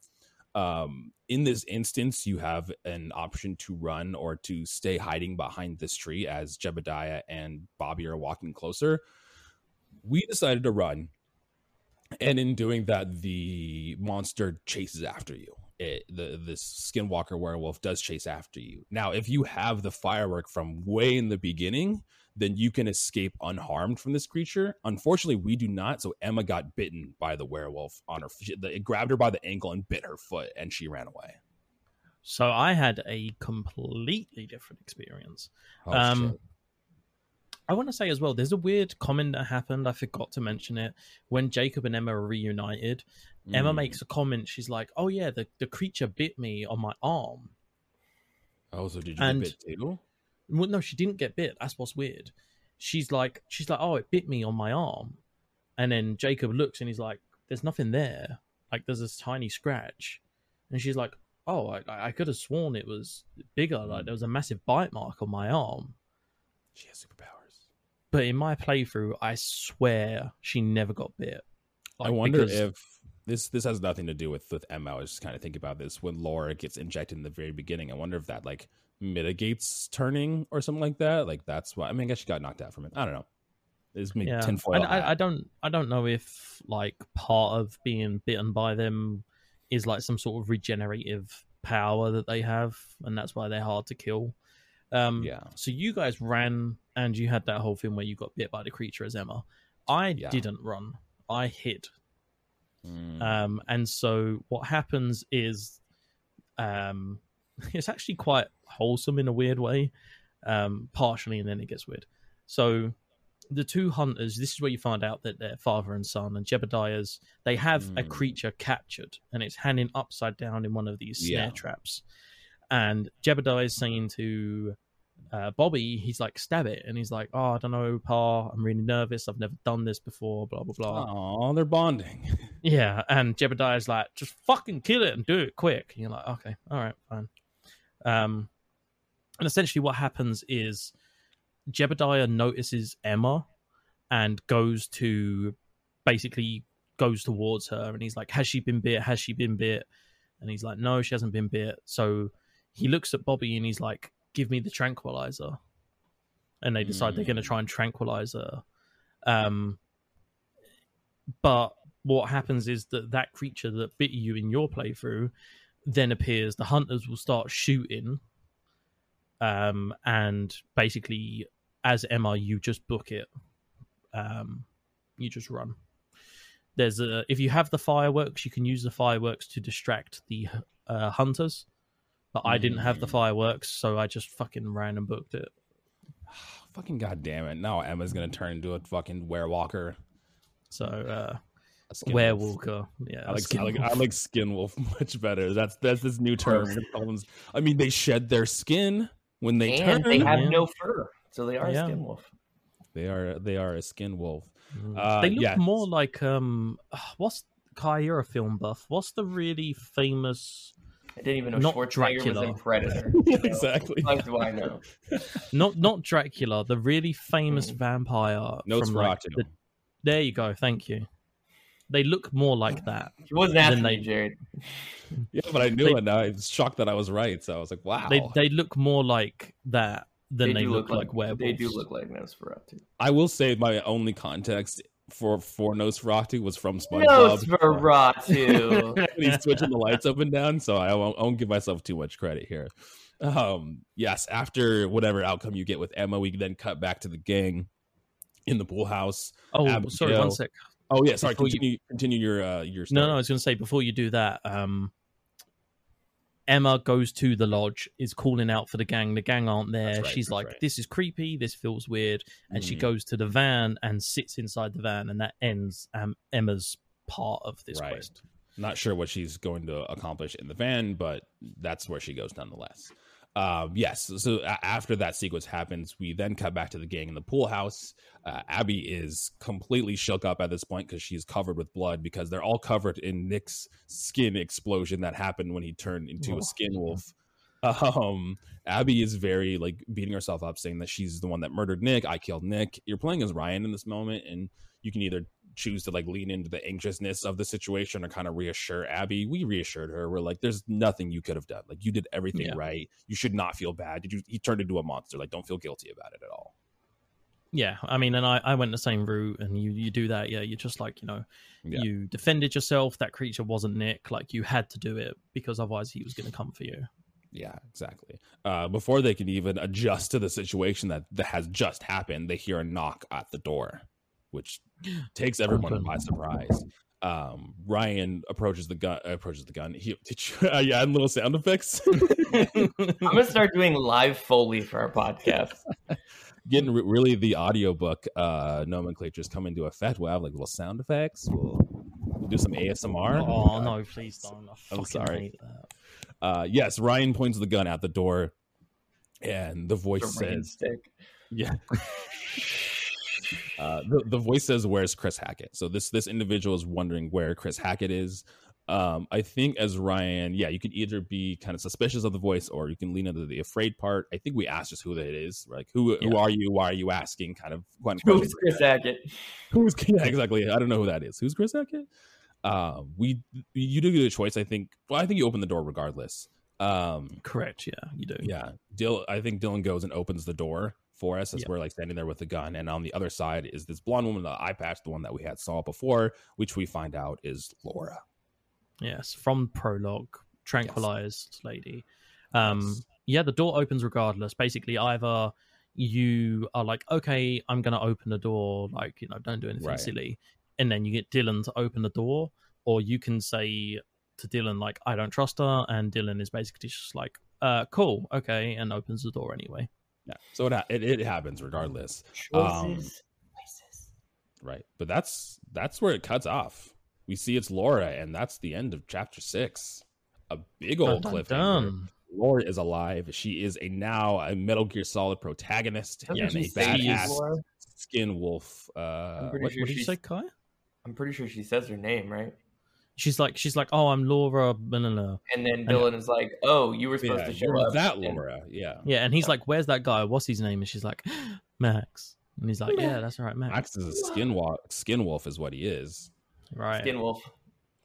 Um, in this instance, you have an option to run or to stay hiding behind this tree as Jebediah and Bobby are walking closer. We decided to run, and in doing that, the monster chases after you. It, the this skinwalker werewolf does chase after you. Now, if you have the firework from way in the beginning, then you can escape unharmed from this creature. Unfortunately, we do not. So Emma got bitten by the werewolf on her. It grabbed her by the ankle and bit her foot, and she ran away. So I had a completely different experience. Oh, Um. I want to say as well, there's a weird comment that happened. I forgot to mention it. When Jacob and Emma are reunited, Emma Mm. makes a comment. She's like, "Oh yeah, the, the creature bit me on my arm." Oh, so did you and- get bit too? Well, no, she didn't get bit. That's what's weird. She's like, she's like, "Oh, it bit me on my arm," and then Jacob looks and he's like, "There's nothing there. Like there's this tiny scratch," and she's like, "Oh, I, I could have sworn it was bigger. Like hmm. there was a massive bite mark on my arm." She has superpowers. But in my playthrough, I swear she never got bit. I wonder because- if this this has nothing to do with with Emma. I was just kind of thinking about this when Laura gets injected in the very beginning. I wonder if that like mitigates turning or something like that. Like that's why. I mean, I guess she got knocked out from it. I don't know. Is maybe yeah, tinfoil. I, I, I don't, I don't know if like part of being bitten by them is like some sort of regenerative power that they have, and that's why they're hard to kill. Um, Yeah. So you guys ran, and you had that whole thing where you got bit by the creature as Emma. I Yeah. didn't run. I hid. Mm. Um, and so what happens is, um, [laughs] it's actually quite wholesome in a weird way, um, partially, and then it gets weird. So the two hunters, this is where you find out that they're father and son, and Jebediah's. They have a Mm. creature captured, and it's hanging upside down in one of these snare Yeah. traps. And Jebediah is saying to uh, Bobby, he's like, "Stab it," and he's like, "Oh, I don't know, Pa. I'm really nervous. I've never done this before." Blah blah blah. Oh, they're bonding. [laughs] Yeah, and Jebediah's like, just fucking kill it and do it quick. And you're like, okay, all right, fine. Um, and essentially, what happens is Jebediah notices Emma and goes to basically goes towards her and he's like, Has she been bit? Has she been bit? And he's like, No, she hasn't been bit. So he looks at Bobby and he's like, Give me the tranquilizer. And they decide they're going to try and tranquilize her. Um, but what happens is that that creature that bit you in your playthrough then appears. The hunters will start shooting. Um, and basically, as Emma, you just book it. Um, you just run. There's a if you have the fireworks, you can use the fireworks to distract the uh, hunters. But I didn't have the Mm. fireworks, so I just fucking ran and booked it. [sighs] Fucking goddamn it! Now Emma's gonna turn into a fucking werewalker. So uh, A skin werewalker, yeah. I like, I skin like I wolf. like skin wolf [laughs] much better. That's that's this new term. We're gonna call them- I mean, they shed their skin when they and turn. they have Yeah. no fur, so they are Yeah. a skin wolf. They are they are a skin wolf. Mm. Uh, they look yes. more like um, what's Kai? You're a film buff. What's the really famous? I didn't even know Not Schwarzenegger was Dracula. in Predator. [laughs] So exactly. How do I know? [laughs] Not not Dracula. The really famous Mm. vampire from like Nosferatu. the, There you go. Thank you. They look more like that. [laughs] He wasn't asking they- you, Jared. [laughs] Yeah, but I knew They- it. Now I was shocked that I was right. So I was like, wow. They they look more like that than they, do look, like, werewolves. They do look like Nosferatu. I will say my only context for for Nosferatu was from SpongeBob. Nosferatu. [laughs] He's switching the lights up and down, so I won't, I won't give myself too much credit here. Um, yes, after whatever outcome you get with Emma, we then cut back to the gang in the pool house. Oh, Abigail. sorry, one sec. Oh yeah, sorry. Before you- Continue, continue your uh, your story. No, no, I was going to say before you do that, um, Emma goes to the lodge, is calling out for the gang. The gang aren't there. Right, She's like, right. "This is creepy. This feels weird," and she Mhm. goes to the van and sits inside the van, and that ends um, Emma's part of this Right. quest. Not sure what she's going to accomplish in the van, but that's where she goes nonetheless. Um, yes. So after that sequence happens, we then cut back to the gang in the pool house. Uh, Abby is completely shook up at this point because she's covered with blood because they're all covered in Nick's skin explosion that happened when he turned into Oh. a skin wolf. [laughs] Um, Abby is very like beating herself up, saying that she's the one that murdered Nick. I killed Nick. You're playing as Ryan in this moment, and you can either choose to like lean into the anxiousness of the situation or kind of reassure Abby. We reassured her. We're like, there's nothing you could have done. Like you did everything Yeah. right. You should not feel bad. Did you? He turned into a monster. Like don't feel guilty about it at all. Yeah, I mean, and I, I went the same route, and you you do that. Yeah, you're just like you know, Yeah. you defended yourself. That creature wasn't Nick. Like you had to do it because otherwise he was going to come for you. Yeah, exactly. Uh, before they can even adjust to the situation that, that has just happened, they hear a knock at the door, which takes everyone Open. by surprise. Um, Ryan approaches the gun. Approaches the gun. He, [laughs] did you, uh, yeah, and little sound effects. [laughs] I'm gonna start doing live foley for our podcast. [laughs] Getting re- really the audiobook uh, nomenclature is coming to effect. We'll have like little sound effects. We'll, we'll do some ASMR. Oh Uh, no, please don't! I I'm sorry. hate that. Uh, yes, Ryan points the gun at the door, and the voice The says, stick. Yeah. Uh, the, the voice says, "Where's Chris Hackett?" So this this individual is wondering where Chris Hackett is. Um, I think as Ryan, yeah, you can either be kind of suspicious of the voice, or you can lean into the afraid part. I think we asked just who that is, like who who are you? Why are you asking? Kind of Who's. Chris Hackett? Who's yeah, exactly? I don't know who that is. Who's Chris Hackett? Uh, we you do get a choice. I think. Well, I think you open the door regardless. Um, Correct. Yeah, you do. yeah, Dill. I think Dylan goes and opens the door for us as Yeah. we're like standing there with the gun, and on the other side is this blonde woman, the eye patch, the one that we had saw before, which we find out is Laura. Yes, from prologue, tranquilized lady. Um, Yes. yeah, the door opens regardless. Basically, either you are like, okay, I'm gonna open the door, like you know, don't do anything Right. silly, and then you get Dylan to open the door, or you can say to Dylan like, I don't trust her, and Dylan is basically just like, uh, cool, okay, and opens the door anyway. Yeah, so it ha- it, it happens regardless, Um, Choices. Choices. right? But that's that's where it cuts off. We see it's Laura, and that's the end of chapter six. A big old Dun, dun, cliffhanger. dun. Laura is alive. She is a now a Metal Gear Solid protagonist Doesn't and a badass skin wolf. Uh, pretty what- sure What did you say, Kai? I'm pretty sure she says her name, right? She's like, she's like, oh, I'm Laura. Blah, blah, blah. And then I know. Dylan is like, "Oh, you were supposed yeah, to show you're up." that and- Laura. Yeah. Yeah, and he's like, "Where's that guy? What's his name?" And she's like, [gasps] "Max." And he's like, "Yeah, that's all right, Max." Max is a skin wolf. Skin wolf is what he is. Right. Skin Wolf.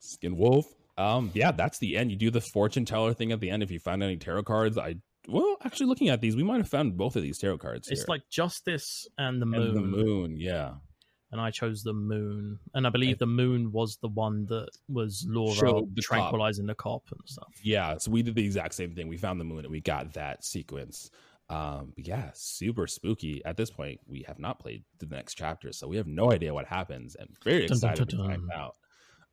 Skin wolf. Um, yeah, that's the end. You do the fortune teller thing at the end. If you find any tarot cards, I well, actually, looking at these, we might have found both of these tarot cards. It's here. like justice and the moon. and the moon. Yeah, and I chose the moon. And I believe the moon was the one that was Laura Showed the cop. tranquilizing the cop and stuff. yeah. So we did the exact same thing. We found the moon and we got that sequence. Um, but yeah, super spooky. At this point, we have not played the next chapter, so we have no idea what happens, and very Dun, dun, excited dun, to find out.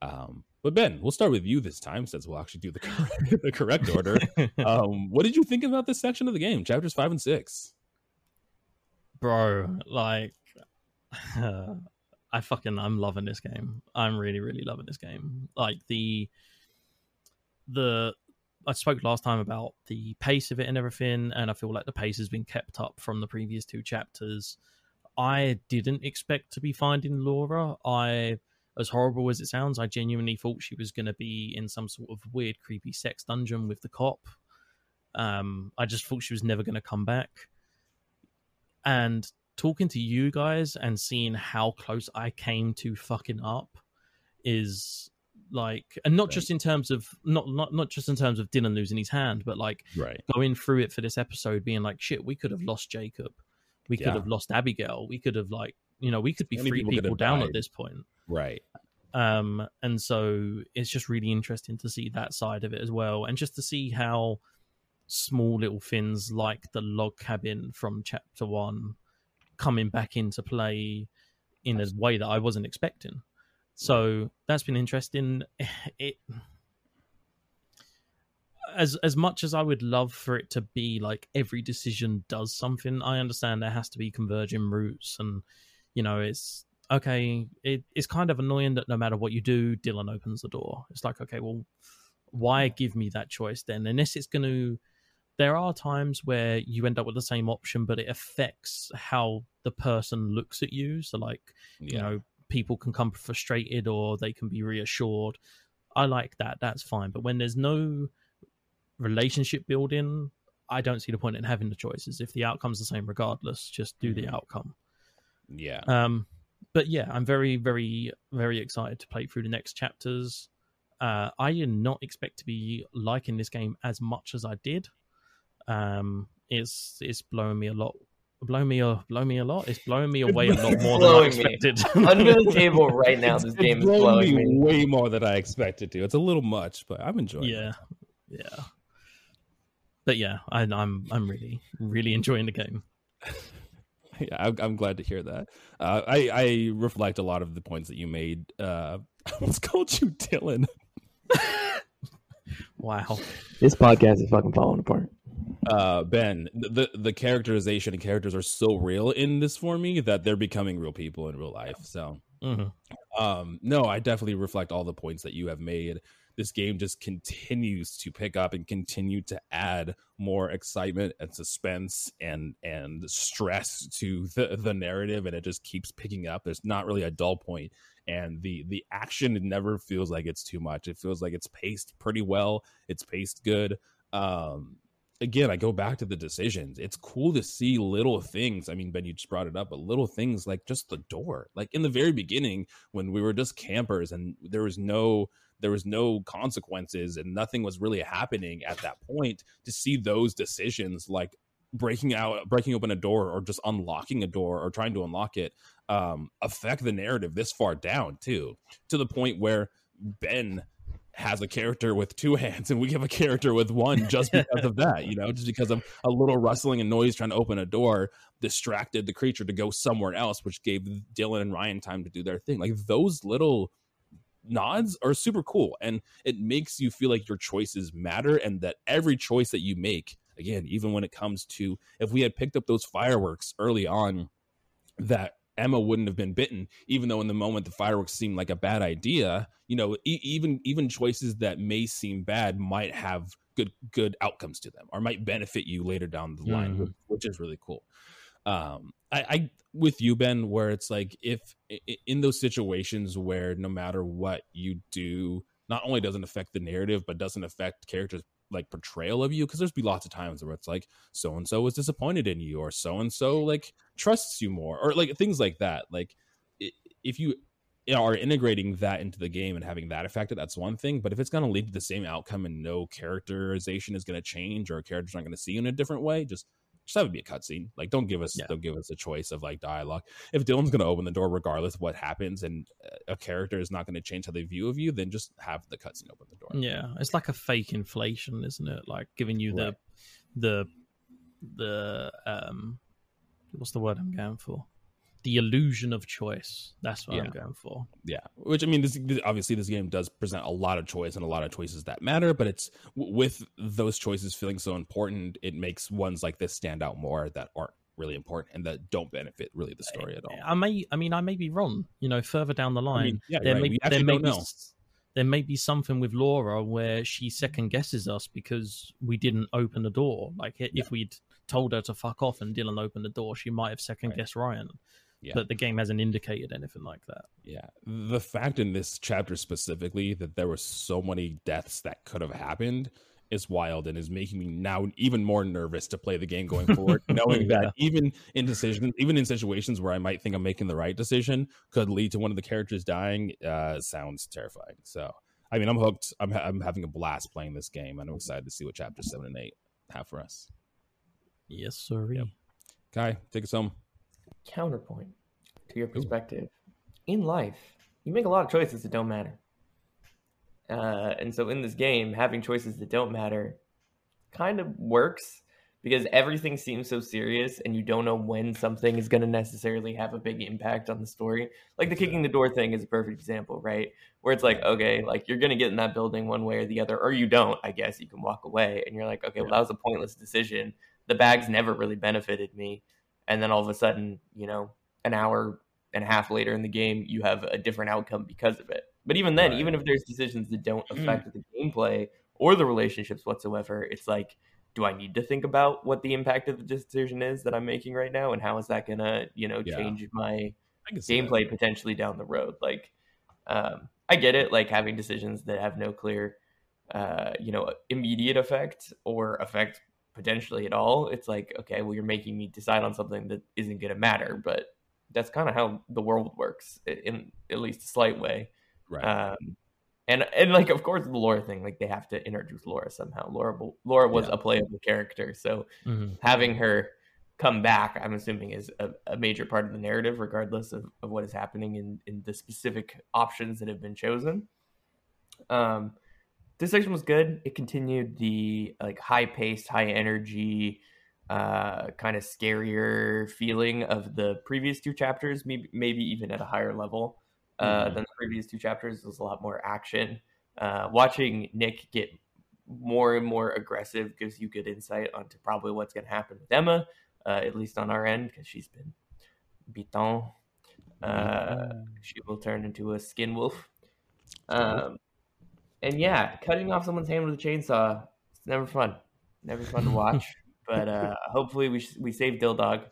Um, but Ben, we'll start with you this time, since we'll actually do the [laughs] correct, the correct order. [laughs] um, what did you think about this section of the game, chapters five and six? Bro, like [laughs] I fucking I'm loving this game. I'm really, really loving this game. Like the the I spoke last time about the pace of it and everything, and I feel like the pace has been kept up from the previous two chapters. I didn't expect to be finding Laura. I, as horrible as it sounds, I genuinely thought she was going to be in some sort of weird, creepy sex dungeon with the cop. Um, I just thought she was never going to come back. And talking to you guys and seeing how close I came to fucking up is like, and not Right. just in terms of not not not just in terms of Dylan losing his hand, but like Right. going through it for this episode, being like, shit, we could have lost Jacob, we could Yeah. have lost Abigail, we could have like, you know, we could be Many three people people, down died. at this point. Right. Um, and so it's just really interesting to see that side of it as well, and just to see how small little things like the log cabin from chapter one coming back into play in a way that I wasn't expecting. So that's been interesting. [laughs] It as as much as I would love for it to be like every decision does something, I understand there has to be converging routes and you know it's okay it, it's kind of annoying that no matter what you do dylan opens the door it's like okay well why give me that choice then unless it's going to there are times where you end up with the same option but it affects how the person looks at you so like Yeah. you know people can come frustrated or they can be reassured i like that that's fine but when there's no relationship building i don't see the point in having the choices if the outcome's the same regardless just do the Mhm. outcome yeah. um, but yeah, I'm very, very, very excited to play through the next chapters. Uh, I did not expect to be liking this game as much as I did. Um, it's it's blowing me a lot, blowing me a blow me a lot. It's blowing me away a lot more than I expected. Under the table right now, It's- this it's game is blown blowing me. way more than I expected to. It's a little much, but I'm enjoying yeah, it. yeah. But yeah, I, I'm I'm really really enjoying the game. [laughs] Yeah, I'm, I'm glad to hear that. Uh, I, I reflect a lot of the points that you made. Uh, [laughs] I almost called you Dylan. [laughs] Wow. This podcast is fucking falling apart. Uh, ben, the the characterization and characters are so real in this for me that they're becoming real people in real life. So. Hmm um no i definitely reflect all the points that you have made. This game just continues to pick up and continue to add more excitement and suspense and and stress to the, the narrative and it just keeps picking up. There's not really a dull point and the the action never feels like it's too much. It feels like it's paced pretty well. It's paced good. Um again, I go back to the decisions. It's cool to see little things. I mean, Ben, you just brought it up, but little things like just the door. Like in the very beginning, when we were just campers and there was no there was no consequences and nothing was really happening at that point, to see those decisions like breaking out breaking open a door or just unlocking a door or trying to unlock it um affect the narrative this far down too to the point where ben has a character with two [laughs] hands and we have a character with one just [laughs] because of that you know just because of a little rustling and noise trying to open a door distracted the creature to go somewhere else which gave dylan and ryan time to do their thing. Like those little nods are super cool and it makes you feel like your choices matter and that every choice that you make again even when it comes to if we had picked up those fireworks early on that Emma wouldn't have been bitten, even though in the moment the fireworks seemed like a bad idea. You know, e- even even choices that may seem bad might have good good outcomes to them, or might benefit you later down the line, Mhm. which, is really cool. Um, I, I with you, Ben, where it's like if in those situations where no matter what you do, not only doesn't affect the narrative, but doesn't affect characters like portrayal of you because there's be lots of times where it's like so and so was disappointed in you or so and so like trusts you more or like things like that. Like if you are integrating that into the game and having that affected that's one thing but if it's going to lead to the same outcome and no characterization is going to change or characters aren't going to see you in a different way just just have it be a cutscene like don't give us Yeah. don't give us a choice of like dialogue if dylan's going to open the door regardless of what happens and uh, a character is not going to change how they view of you then just have the cutscene open the door Yeah, it's like a fake inflation, isn't it? Like giving you Right. the the the um what's the word I'm going for? The illusion of choice. That's what Yeah. I'm going for. Yeah, which I mean, this, this- obviously this game does present a lot of choice and a lot of choices that matter, but it's w- with those choices feeling so important, it makes ones like this stand out more that aren't really important and that don't benefit really the story at all. I may, I mean, I may be wrong. You know, further down the line, I mean, yeah, there right. may we there may be there may be something with Laura where she second guesses us because we didn't open the door. Like if we'd told her to fuck off and Dylan opened the door, she might have second Right. guessed Ryan. Yeah. But the game hasn't indicated anything like that. Yeah, the fact in this chapter specifically that there were so many deaths that could have happened is wild and is making me now even more nervous to play the game going forward, [laughs] knowing Yeah. that even in decisions, even in situations where I might think I'm making the right decision, could lead to one of the characters dying. Uh, sounds terrifying. So, I mean, I'm hooked. I'm ha- I'm having a blast playing this game, and I'm excited to see what chapter seven and eight have for us. Yes, sir. Yep. Kai, take us home. Counterpoint to your perspective. In life, you make a lot of choices that don't matter. Uh, and so in this game, having choices that don't matter kind of works because everything seems so serious and you don't know when something is going to necessarily have a big impact on the story. Like the kicking the door thing is a perfect example, right? Where it's like, okay, like you're going to get in that building one way or the other, or you don't, I guess. You can walk away and you're like, okay, well, that was a pointless decision. The bags never really benefited me. And then all of a sudden, you know, an hour and a half later in the game, you have a different outcome because of it. But even then, Right. even if there's decisions that don't affect the gameplay or the relationships whatsoever, it's like, do I need to think about what the impact of the decision is that I'm making right now, and how is that gonna, you know, Yeah. change my can that. gameplay potentially down the road? Like, um, I get it, like having decisions that have no clear, uh, you know, immediate effect or effect potentially at all. It's like, okay, well, you're making me decide on something that isn't gonna matter, but that's kind of how the world works i- in at least a slight way. Right. Um, and and like of course the Laura thing, like they have to introduce Laura somehow. Laura Laura was Yeah. a playable character, so Mhm. having her come back, I'm assuming, is a, a major part of the narrative, regardless of, of what is happening in in the specific options that have been chosen. Um, this section was good. It continued the like high paced, high energy, uh, kind of scarier feeling of the previous two chapters. Maybe maybe even at a higher level uh, Mhm. than the previous two chapters. Was a lot more action. Uh, watching Nick get more and more aggressive gives you good insight onto probably what's going to happen with Emma, uh, at least on our end, because she's been beaten. Uh, she will turn into a skin wolf. Um, and yeah, cutting off someone's hand with a chainsaw, it's never fun. Never fun to [laughs] watch. but uh, hopefully we we save Dildog.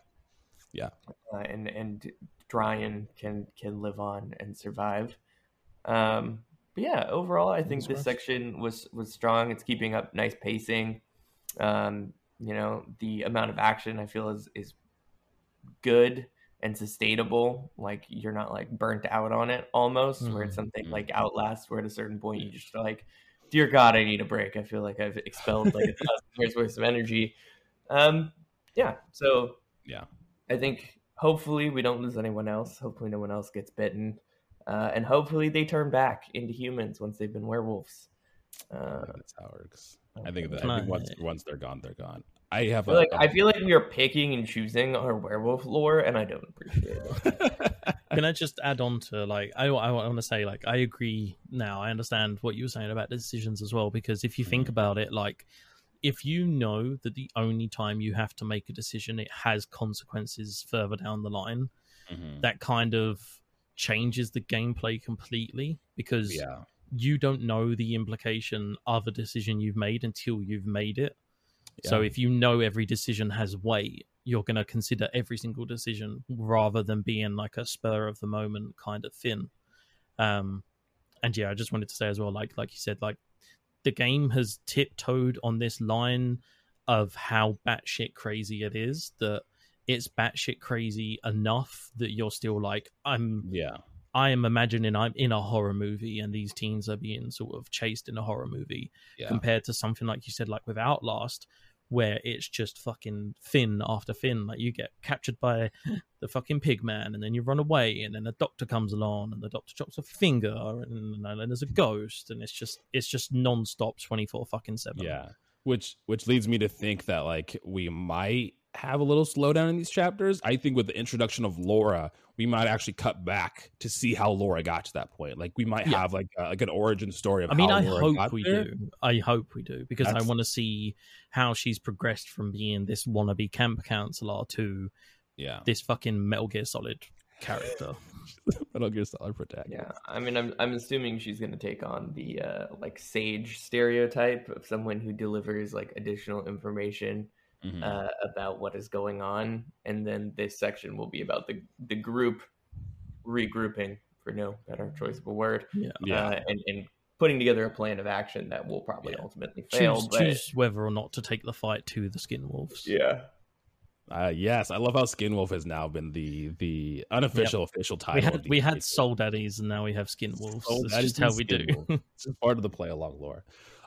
Yeah. Uh, and and Dryan can can live on and survive. Um, but yeah, overall, I think this section was was strong. It's keeping up nice pacing. Um, you know, the amount of action I feel is is good and sustainable. Like you're not like burnt out on it almost, where it's Mhm. something Mhm. like Outlast, where at a certain point you just like, dear God, I need a break. I feel like I've expelled like a thousand years worth of energy. Um, yeah. So Yeah. I think hopefully we don't lose anyone else. Hopefully no one else gets bitten, uh, and hopefully they turn back into humans once they've been werewolves. Uh, that's how it works. I think that I think once once they're gone, they're gone. I have I a, feel like I feel like we are picking and choosing our werewolf lore, and I don't appreciate it. [laughs] Can I just add on to like I, I want to say like I agree now. I understand what you were saying about the decisions as well because if you think about it, like if you know that the only time you have to make a decision it has consequences further down the line, Mhm. that kind of changes the gameplay completely because yeah, you don't know the implication of a decision you've made until you've made it. So if you know every decision has weight, you're going to consider every single decision rather than being like a spur of the moment kind of thing. Um, and yeah, I just wanted to say as well, like like you said, like the game has tiptoed on this line of how batshit crazy it is that it's batshit crazy enough that you're still like, I'm Yeah. I am imagining I'm in a horror movie and these teens are being sort of chased in a horror movie Yeah. compared to something like you said, like with Outlast, where it's just fucking fin after fin. Like you get captured by [gasps] the fucking pig man and then you run away and then a doctor comes along and the doctor chops a finger and, and then there's a ghost and it's just it's just non-stop 24 fucking 7. Yeah. Which which leads me to think that like we might have a little slowdown in these chapters. I think with the introduction of Laura, we might actually cut back to see how Laura got to that point. Like we might Yeah. have like uh, like an origin story of I mean, how I Laura hope we there. do. I hope we do because That's- I want to see how she's progressed from being this wannabe camp counselor to Yeah. this fucking Metal Gear Solid character. [laughs] Metal Gear Solid Protect. Yeah, I mean, I'm I'm assuming she's gonna take on the uh, like sage stereotype of someone who delivers like additional information Mhm. uh, about what is going on, and then this section will be about the the group regrouping, for no better choice of a word, Yeah. yeah. uh, and and putting together a plan of action that will probably Yeah. ultimately fail. Choose, but choose whether or not to take the fight to the Skin Wolves. yeah, Uh, yes, I love how Skin Wolf has now been the the unofficial official title. We had we had. Soul Daddies and now we have Skin Wolves. Soul That's just how we do. Skin Wolves. It's part of the play along lore.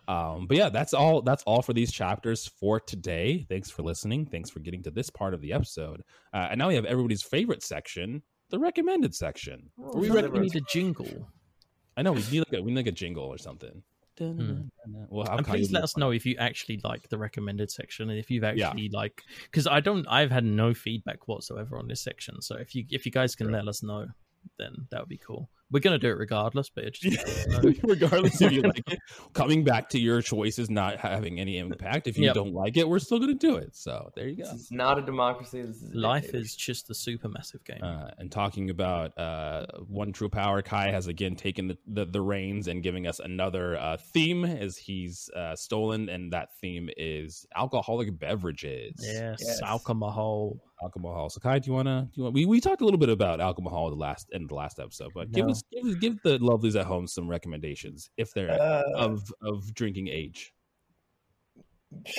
Um, but yeah, that's all. That's all for these chapters for today. Thanks for listening. Thanks for getting to this part of the episode. Uh, and now we have everybody's favorite section, the recommended section. Oh, we I feel like recommend- we need a jingle. I know we need like a, we need like a jingle or something. Hmm. Well, and please let us that? know if you actually like the recommended section and if you've Yeah. actually like because I don't I've had no feedback whatsoever on this section. So if you if you guys can Sure. let us know, then that would be cool. We're gonna do it regardless, but it just no. [laughs] regardless if you [laughs] like it coming back to your choice is not having any impact if you Yep. don't like it we're still going to do it so there you go this is not a democracy. This is a life dictatorship. is just a super massive game. uh, and talking about uh, one true power kai has again taken the, the, the reins and giving us another uh, theme as he's uh, stolen and that theme is alcoholic beverages yes, yes. alcohol. Alcohol so kai do you want to do you want we, we talked a little bit about alcohol in the last in the last episode but give us give, give the lovelies at home some recommendations if they're Uh, of of drinking age [laughs]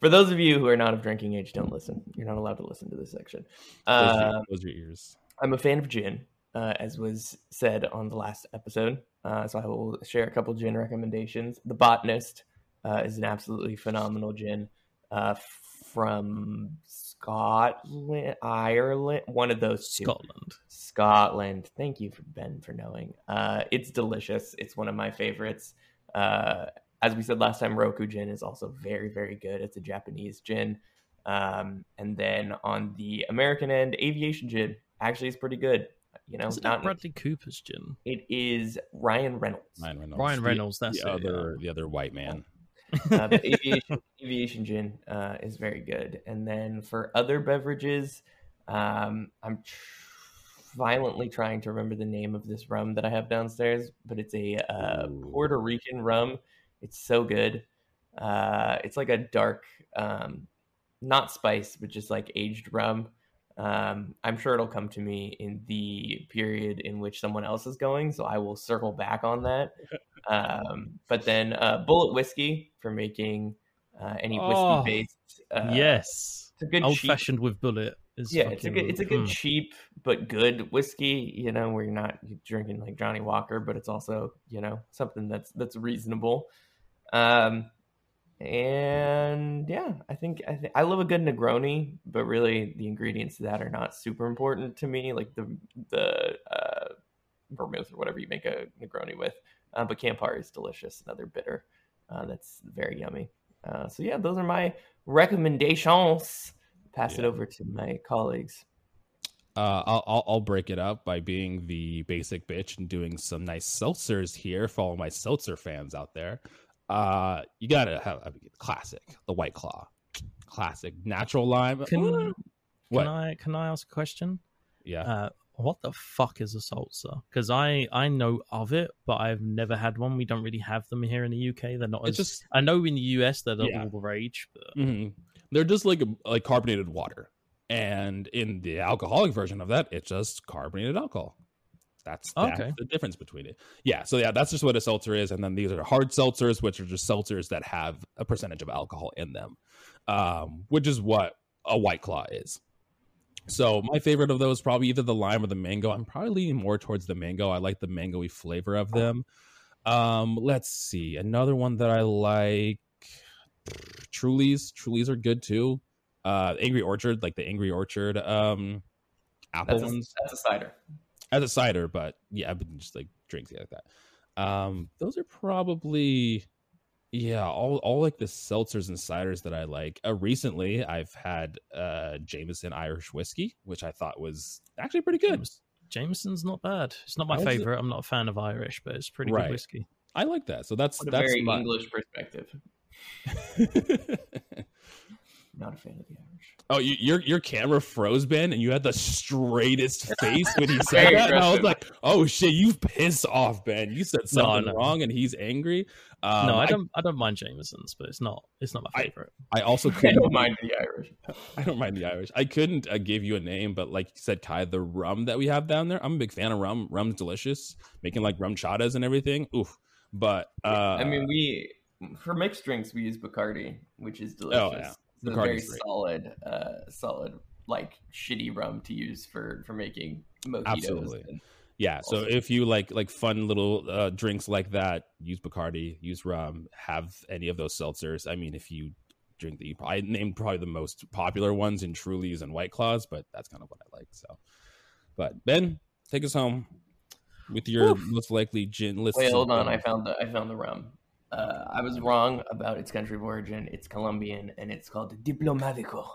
For those of you who are not of drinking age, don't listen. You're not allowed to listen to this section. Close, your, Uh, close your ears. I'm a fan of gin, uh, as was said on the last episode. Uh, so I will share a couple gin recommendations. The Botanist uh, is an absolutely phenomenal gin uh, from Scotland, Ireland, one of those two. Scotland. Scotland. Thank you for Ben for knowing. Uh, it's delicious. It's one of my favorites. Uh, as we said last time, Roku gin is also very, very good. It's a Japanese gin. Um, and then on the American end, aviation gin actually is pretty good. You know, Is it not Bradley Cooper's gin? it is Ryan Reynolds. Ryan Reynolds. Ryan The- Reynolds, that's the it, yeah. other the other white man. Uh, but aviation aviation gin uh, is very good. And then for other beverages, um, I'm tr- violently trying to remember the name of this rum that I have downstairs, but it's a uh, Puerto Rican rum. It's so good. Uh, it's like a dark, um, not spice, but just like aged rum. Um, I'm sure it'll come to me in the period in which someone else is going, so I will circle back on that. [laughs] Um, but then uh, Bulleit Whiskey for making uh, any Oh, whiskey based. Uh, yes, it's a good old cheap- fashioned with Bulleit. Is Yeah, it's a good, it's a good fucking- cheap but good whiskey. You know, where you're not drinking like Johnnie Walker, but it's also you know something that's that's reasonable. Um, and yeah, I think I think I love a good Negroni, but really the ingredients to that are not super important to me. Like the the uh, vermouth or whatever you make a Negroni with. Uh, but Campari is delicious, another bitter uh, that's very yummy. Uh, so yeah, those are my recommendations. Pass it over to my colleagues. Uh, I'll, I'll I'll break it up by being the basic bitch and doing some nice seltzers here for all my seltzer fans out there. Uh, you gotta have I mean, classic, the White Claw, classic natural lime. Can, can I can I ask a question? yeah, Uh, what the fuck is a seltzer? Because I I know of it, but I've never had one. We don't really have them here in the UK. They're not it's as. just I know in the US they're Yeah. all the rage, but mhm. they're just like like carbonated water, and in the alcoholic version of that, it's just carbonated alcohol. That's, Oh, that's okay. the difference between it. Yeah. So yeah, that's just what a seltzer is. And then these are hard seltzers, which are just seltzers that have a percentage of alcohol in them, um, which is what a white claw is. So my favorite of those probably either the lime or the mango. I'm probably leaning more towards the mango. I like the mangoey flavor of them. Um, let's see. Another one that I like Trulies. Trulies are good too. Uh Angry Orchard, like the Angry Orchard um apple That's a, ones that's a cider. as a cider, but yeah, but just like drinks yeah, like that. Um, those are probably yeah, all all like the seltzers and ciders that I like. Uh, recently, I've had uh Jameson Irish whiskey, which I thought was actually pretty good. James- Jameson's not bad. It's not my How's it- favorite. I'm not a fan of Irish, but it's pretty Right. good whiskey. I like that. So that's What a that's very my... English perspective. [laughs] [laughs] Not a fan of the Irish. oh, you, your your camera froze, Ben, and you had the straightest [laughs] face when he said Very that. And I was like, "Oh shit, you pissed off, Ben. You said something no. wrong, and he's angry." Um, no, I I, don't. I, don't mind Jameson's, but it's not. It's not my favorite. I also [laughs] I couldn't don't mind the Irish. [laughs] I don't mind the Irish. I couldn't uh, give you a name, but like you said, Kai, the rum that we have down there, I'm a big fan of rum. Rum's delicious. Making like rum chadas and everything. Oof. But uh, I mean, we for mixed drinks we use Bacardi, which is delicious. Oh, yeah. It's a very great. solid, uh, solid like shitty rum to use for for making mojitos. Absolutely. and- yeah. So also- if you like like fun little uh, drinks like that, use Bacardi, use rum, have any of those seltzers. I mean, if you drink the, I named probably the most popular ones in Trulies and White Claws, but that's kind of what I like. So, but Ben, take us home with your most likely gin list. Wait, hold on. I found the I found the rum. Uh, I was wrong about its country of origin. It's Colombian and it's called Diplomatico.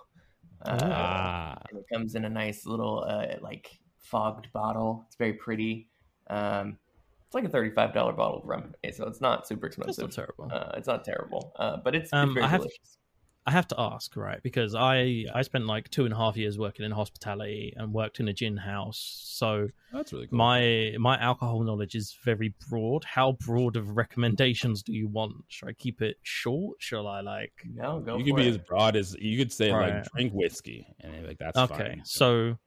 Uh, ah, it comes in a nice little uh, like fogged bottle. It's very pretty. Um, it's like a thirty-five dollar bottle of rum, so it's not super expensive. not terrible. Uh, it's not terrible, uh, but it's, Um, it's very I have- delicious. I have to ask, right? Because I I spent like two and a half years working in hospitality and worked in a gin house, so that's really cool. my my alcohol knowledge is very broad. How broad of recommendations do you want? Should I keep it short? Shall I like? No, go you for could be it. as broad as you could say like drink whiskey and like that's okay, fine. so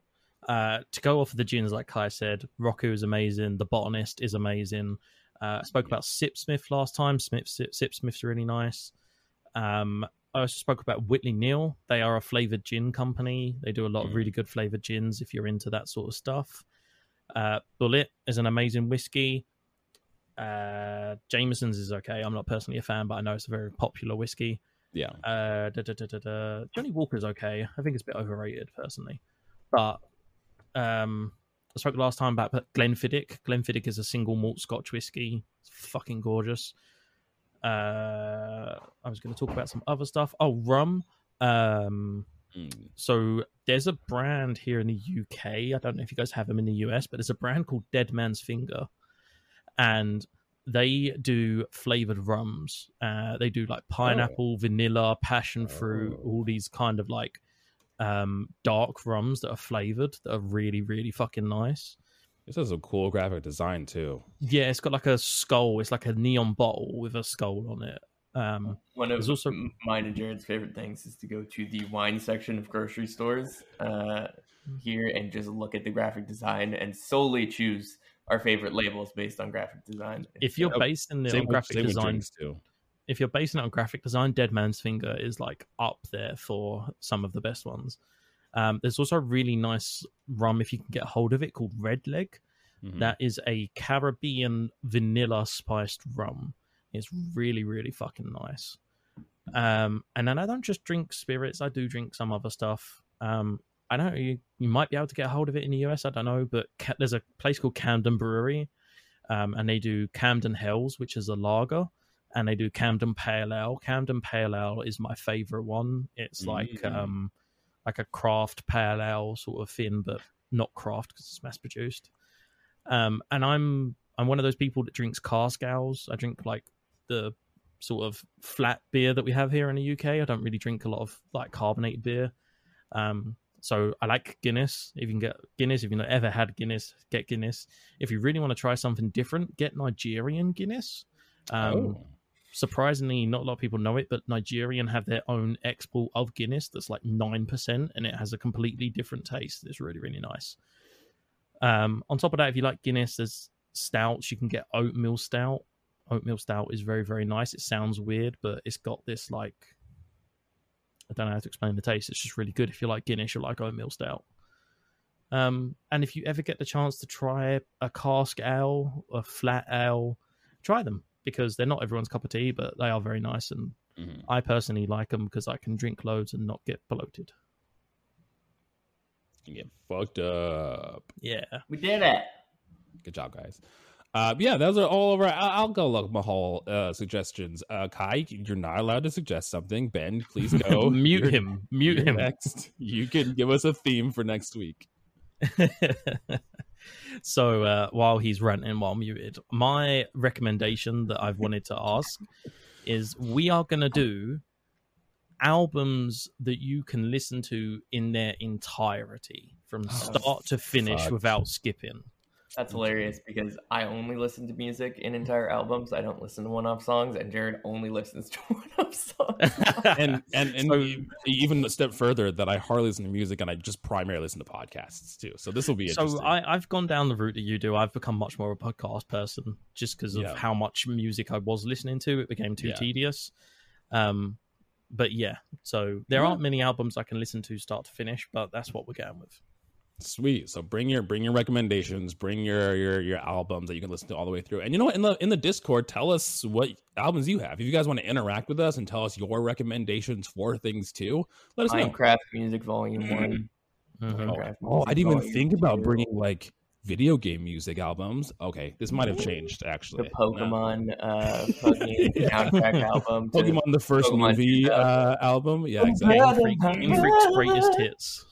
uh, to go off of the gins, like Kai said, Roku is amazing. The Botanist is amazing. Uh, I spoke about Sipsmith last time. Smith Sip, Sipsmith's really nice. Um, I spoke about Whitley Neill. They are a flavored gin company. They do a lot of Mm. really good flavored gins if you're into that sort of stuff. Uh, Bulleit is an amazing whiskey. Uh, Jameson's is okay. I'm not personally a fan, but I know it's a very popular whiskey. yeah, Uh, da, da, da, da, da. Johnnie Walker's okay. I think it's a bit overrated personally, but um, I spoke last time about Glenfiddich. Glenfiddich is a single malt Scotch whiskey. It's fucking gorgeous. Uh, I was going to talk about some other stuff. Oh, rum. Um, Mm. so there's a brand here in the UK. I don't know if you guys have them in the US, but there's a brand called Dead Man's Finger, and they do flavored rums. Uh, they do like pineapple, vanilla, passion fruit, Oh. all these kind of like um, dark rums that are flavored that are really, really fucking nice. This has a cool graphic design too. Yeah, it's got like a skull. It's like a neon bottle with a skull on it. Um, One of There's also- m- mine and Jared's favorite things is to go to the wine section of grocery stores uh, here and just look at the graphic design and solely choose our favorite labels based on graphic design. if you're Yep. based in the Same on graphic same design, drinks too. if you're basing it on graphic design, Dead Man's Finger is like up there for some of the best ones. Um, there's also a really nice rum if you can get hold of it called Red Leg. Mhm. That is a Caribbean vanilla spiced rum. It's really, really fucking nice. Um, and then I don't just drink spirits; I do drink some other stuff. Um, I know you, you might be able to get a hold of it in the US. I don't know, but Ca- there's a place called Camden Brewery, um, and they do Camden Hells, which is a lager, and they do Camden Pale Ale. Camden Pale Ale is my favorite one. It's like Mm. um, like a craft pale ale sort of thing, but not craft because it's mass produced. Um, and I'm I'm one of those people that drinks cask ales. I drink like the sort of flat beer that we have here in the UK. I don't really drink a lot of like carbonated beer. Um, so I like Guinness. If you can get Guinness, if you've ever had Guinness, get Guinness. If you really want to try something different, get Nigerian Guinness. Um, oh, surprisingly not a lot of people know it but nigerian have their own export of guinness that's like 9% and it has a completely different taste it's really really nice Um, on top of that, if you like Guinness, there's stouts. You can get oatmeal stout. Oatmeal stout is very very nice. It sounds weird, but it's got this like I don't know how to explain the taste. It's just really good. If you like Guinness, you like oatmeal stout. Um, and if you ever get the chance to try a cask ale, a flat ale, try them because they're not everyone's cup of tea, but they are very nice. And Mhm. I personally like them because I can drink loads and not get bloated. You get fucked up. Yeah. We did it. Good job, guys. Uh, yeah, those are all of our I'll go look Mahal uh, suggestions. Uh, Kai, you're not allowed to suggest something. Ben, please go. [laughs] Mute You're- him. Mute him. Next, you can give us a theme for next week. [laughs] so uh, while he's ranting while muted, my recommendation that I've wanted to ask is we are going to do albums that you can listen to in their entirety from start to finish fuck. without skipping. That's hilarious because I only listen to music in entire albums. I don't listen to one-off songs, and Jared only listens to [laughs] one-off songs. [laughs] And and and So- even a step further, that I hardly listen to music and I just primarily listen to podcasts too. So this will be so. I, I've gone down the route that you do. I've become much more of a podcast person just because of Yeah. how much music I was listening to. It became too Yeah. tedious. Um, but yeah, so there Yeah. aren't many albums I can listen to start to finish, but that's what we're going with. Sweet. So bring your bring your recommendations, bring your your your albums that you can listen to all the way through. And you know what? In the in the Discord, tell us what albums you have. If you guys want to interact with us and tell us your recommendations for things too, let us know. Minecraft Music Volume [clears throat] One. Mhm. Minecraft Oh, I didn't even think about Two, bringing like video game music albums. Okay, this might have changed actually. the Pokemon uh, [laughs] fucking soundtrack album. Pokemon the first Pokemon movie uh, album. Yeah, Oh, exactly. yeah. Game, Freak, Game Freak's greatest hits.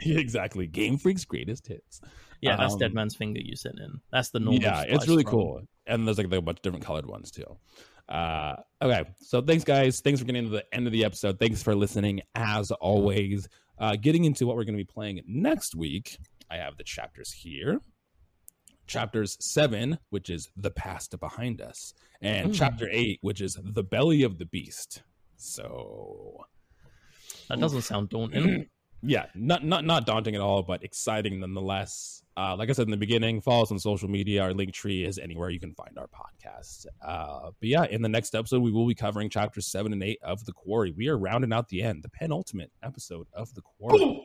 [laughs] exactly. Game Freak's greatest hits. Yeah, that's Um, Dead Man's Finger you sent in. That's the normal. yeah, it's really from- cool. And there's like a bunch of different colored ones too. Uh, okay, so thanks guys. Thanks for getting to the end of the episode. Thanks for listening as always. Uh, getting into what we're going to be playing next week, I have the chapters here. Chapters seven, which is the past behind us, and Hmm. chapter eight, which is the belly of the beast. So That doesn't sound daunting. [clears throat] yeah, not not not daunting at all, but exciting nonetheless. Uh, like I said in the beginning, follow us on social media. Our Linktree is anywhere you can find our podcast. Uh, but yeah, in the next episode, we will be covering chapters seven and eight of the Quarry. We are rounding out the end, the penultimate episode of the Quarry. oh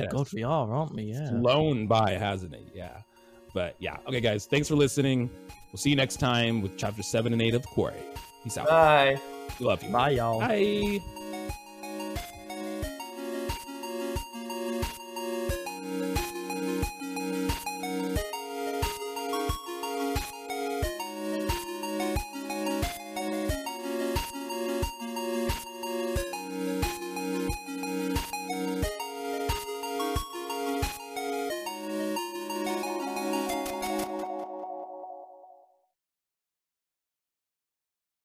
Yes. god, we are, aren't we? Yeah. Flown by, hasn't it? Yeah. But yeah, okay, guys, thanks for listening. We'll see you next time with chapter seven and eight of the Quarry. Peace out. Bye. We love you. Bye, y'all. Bye.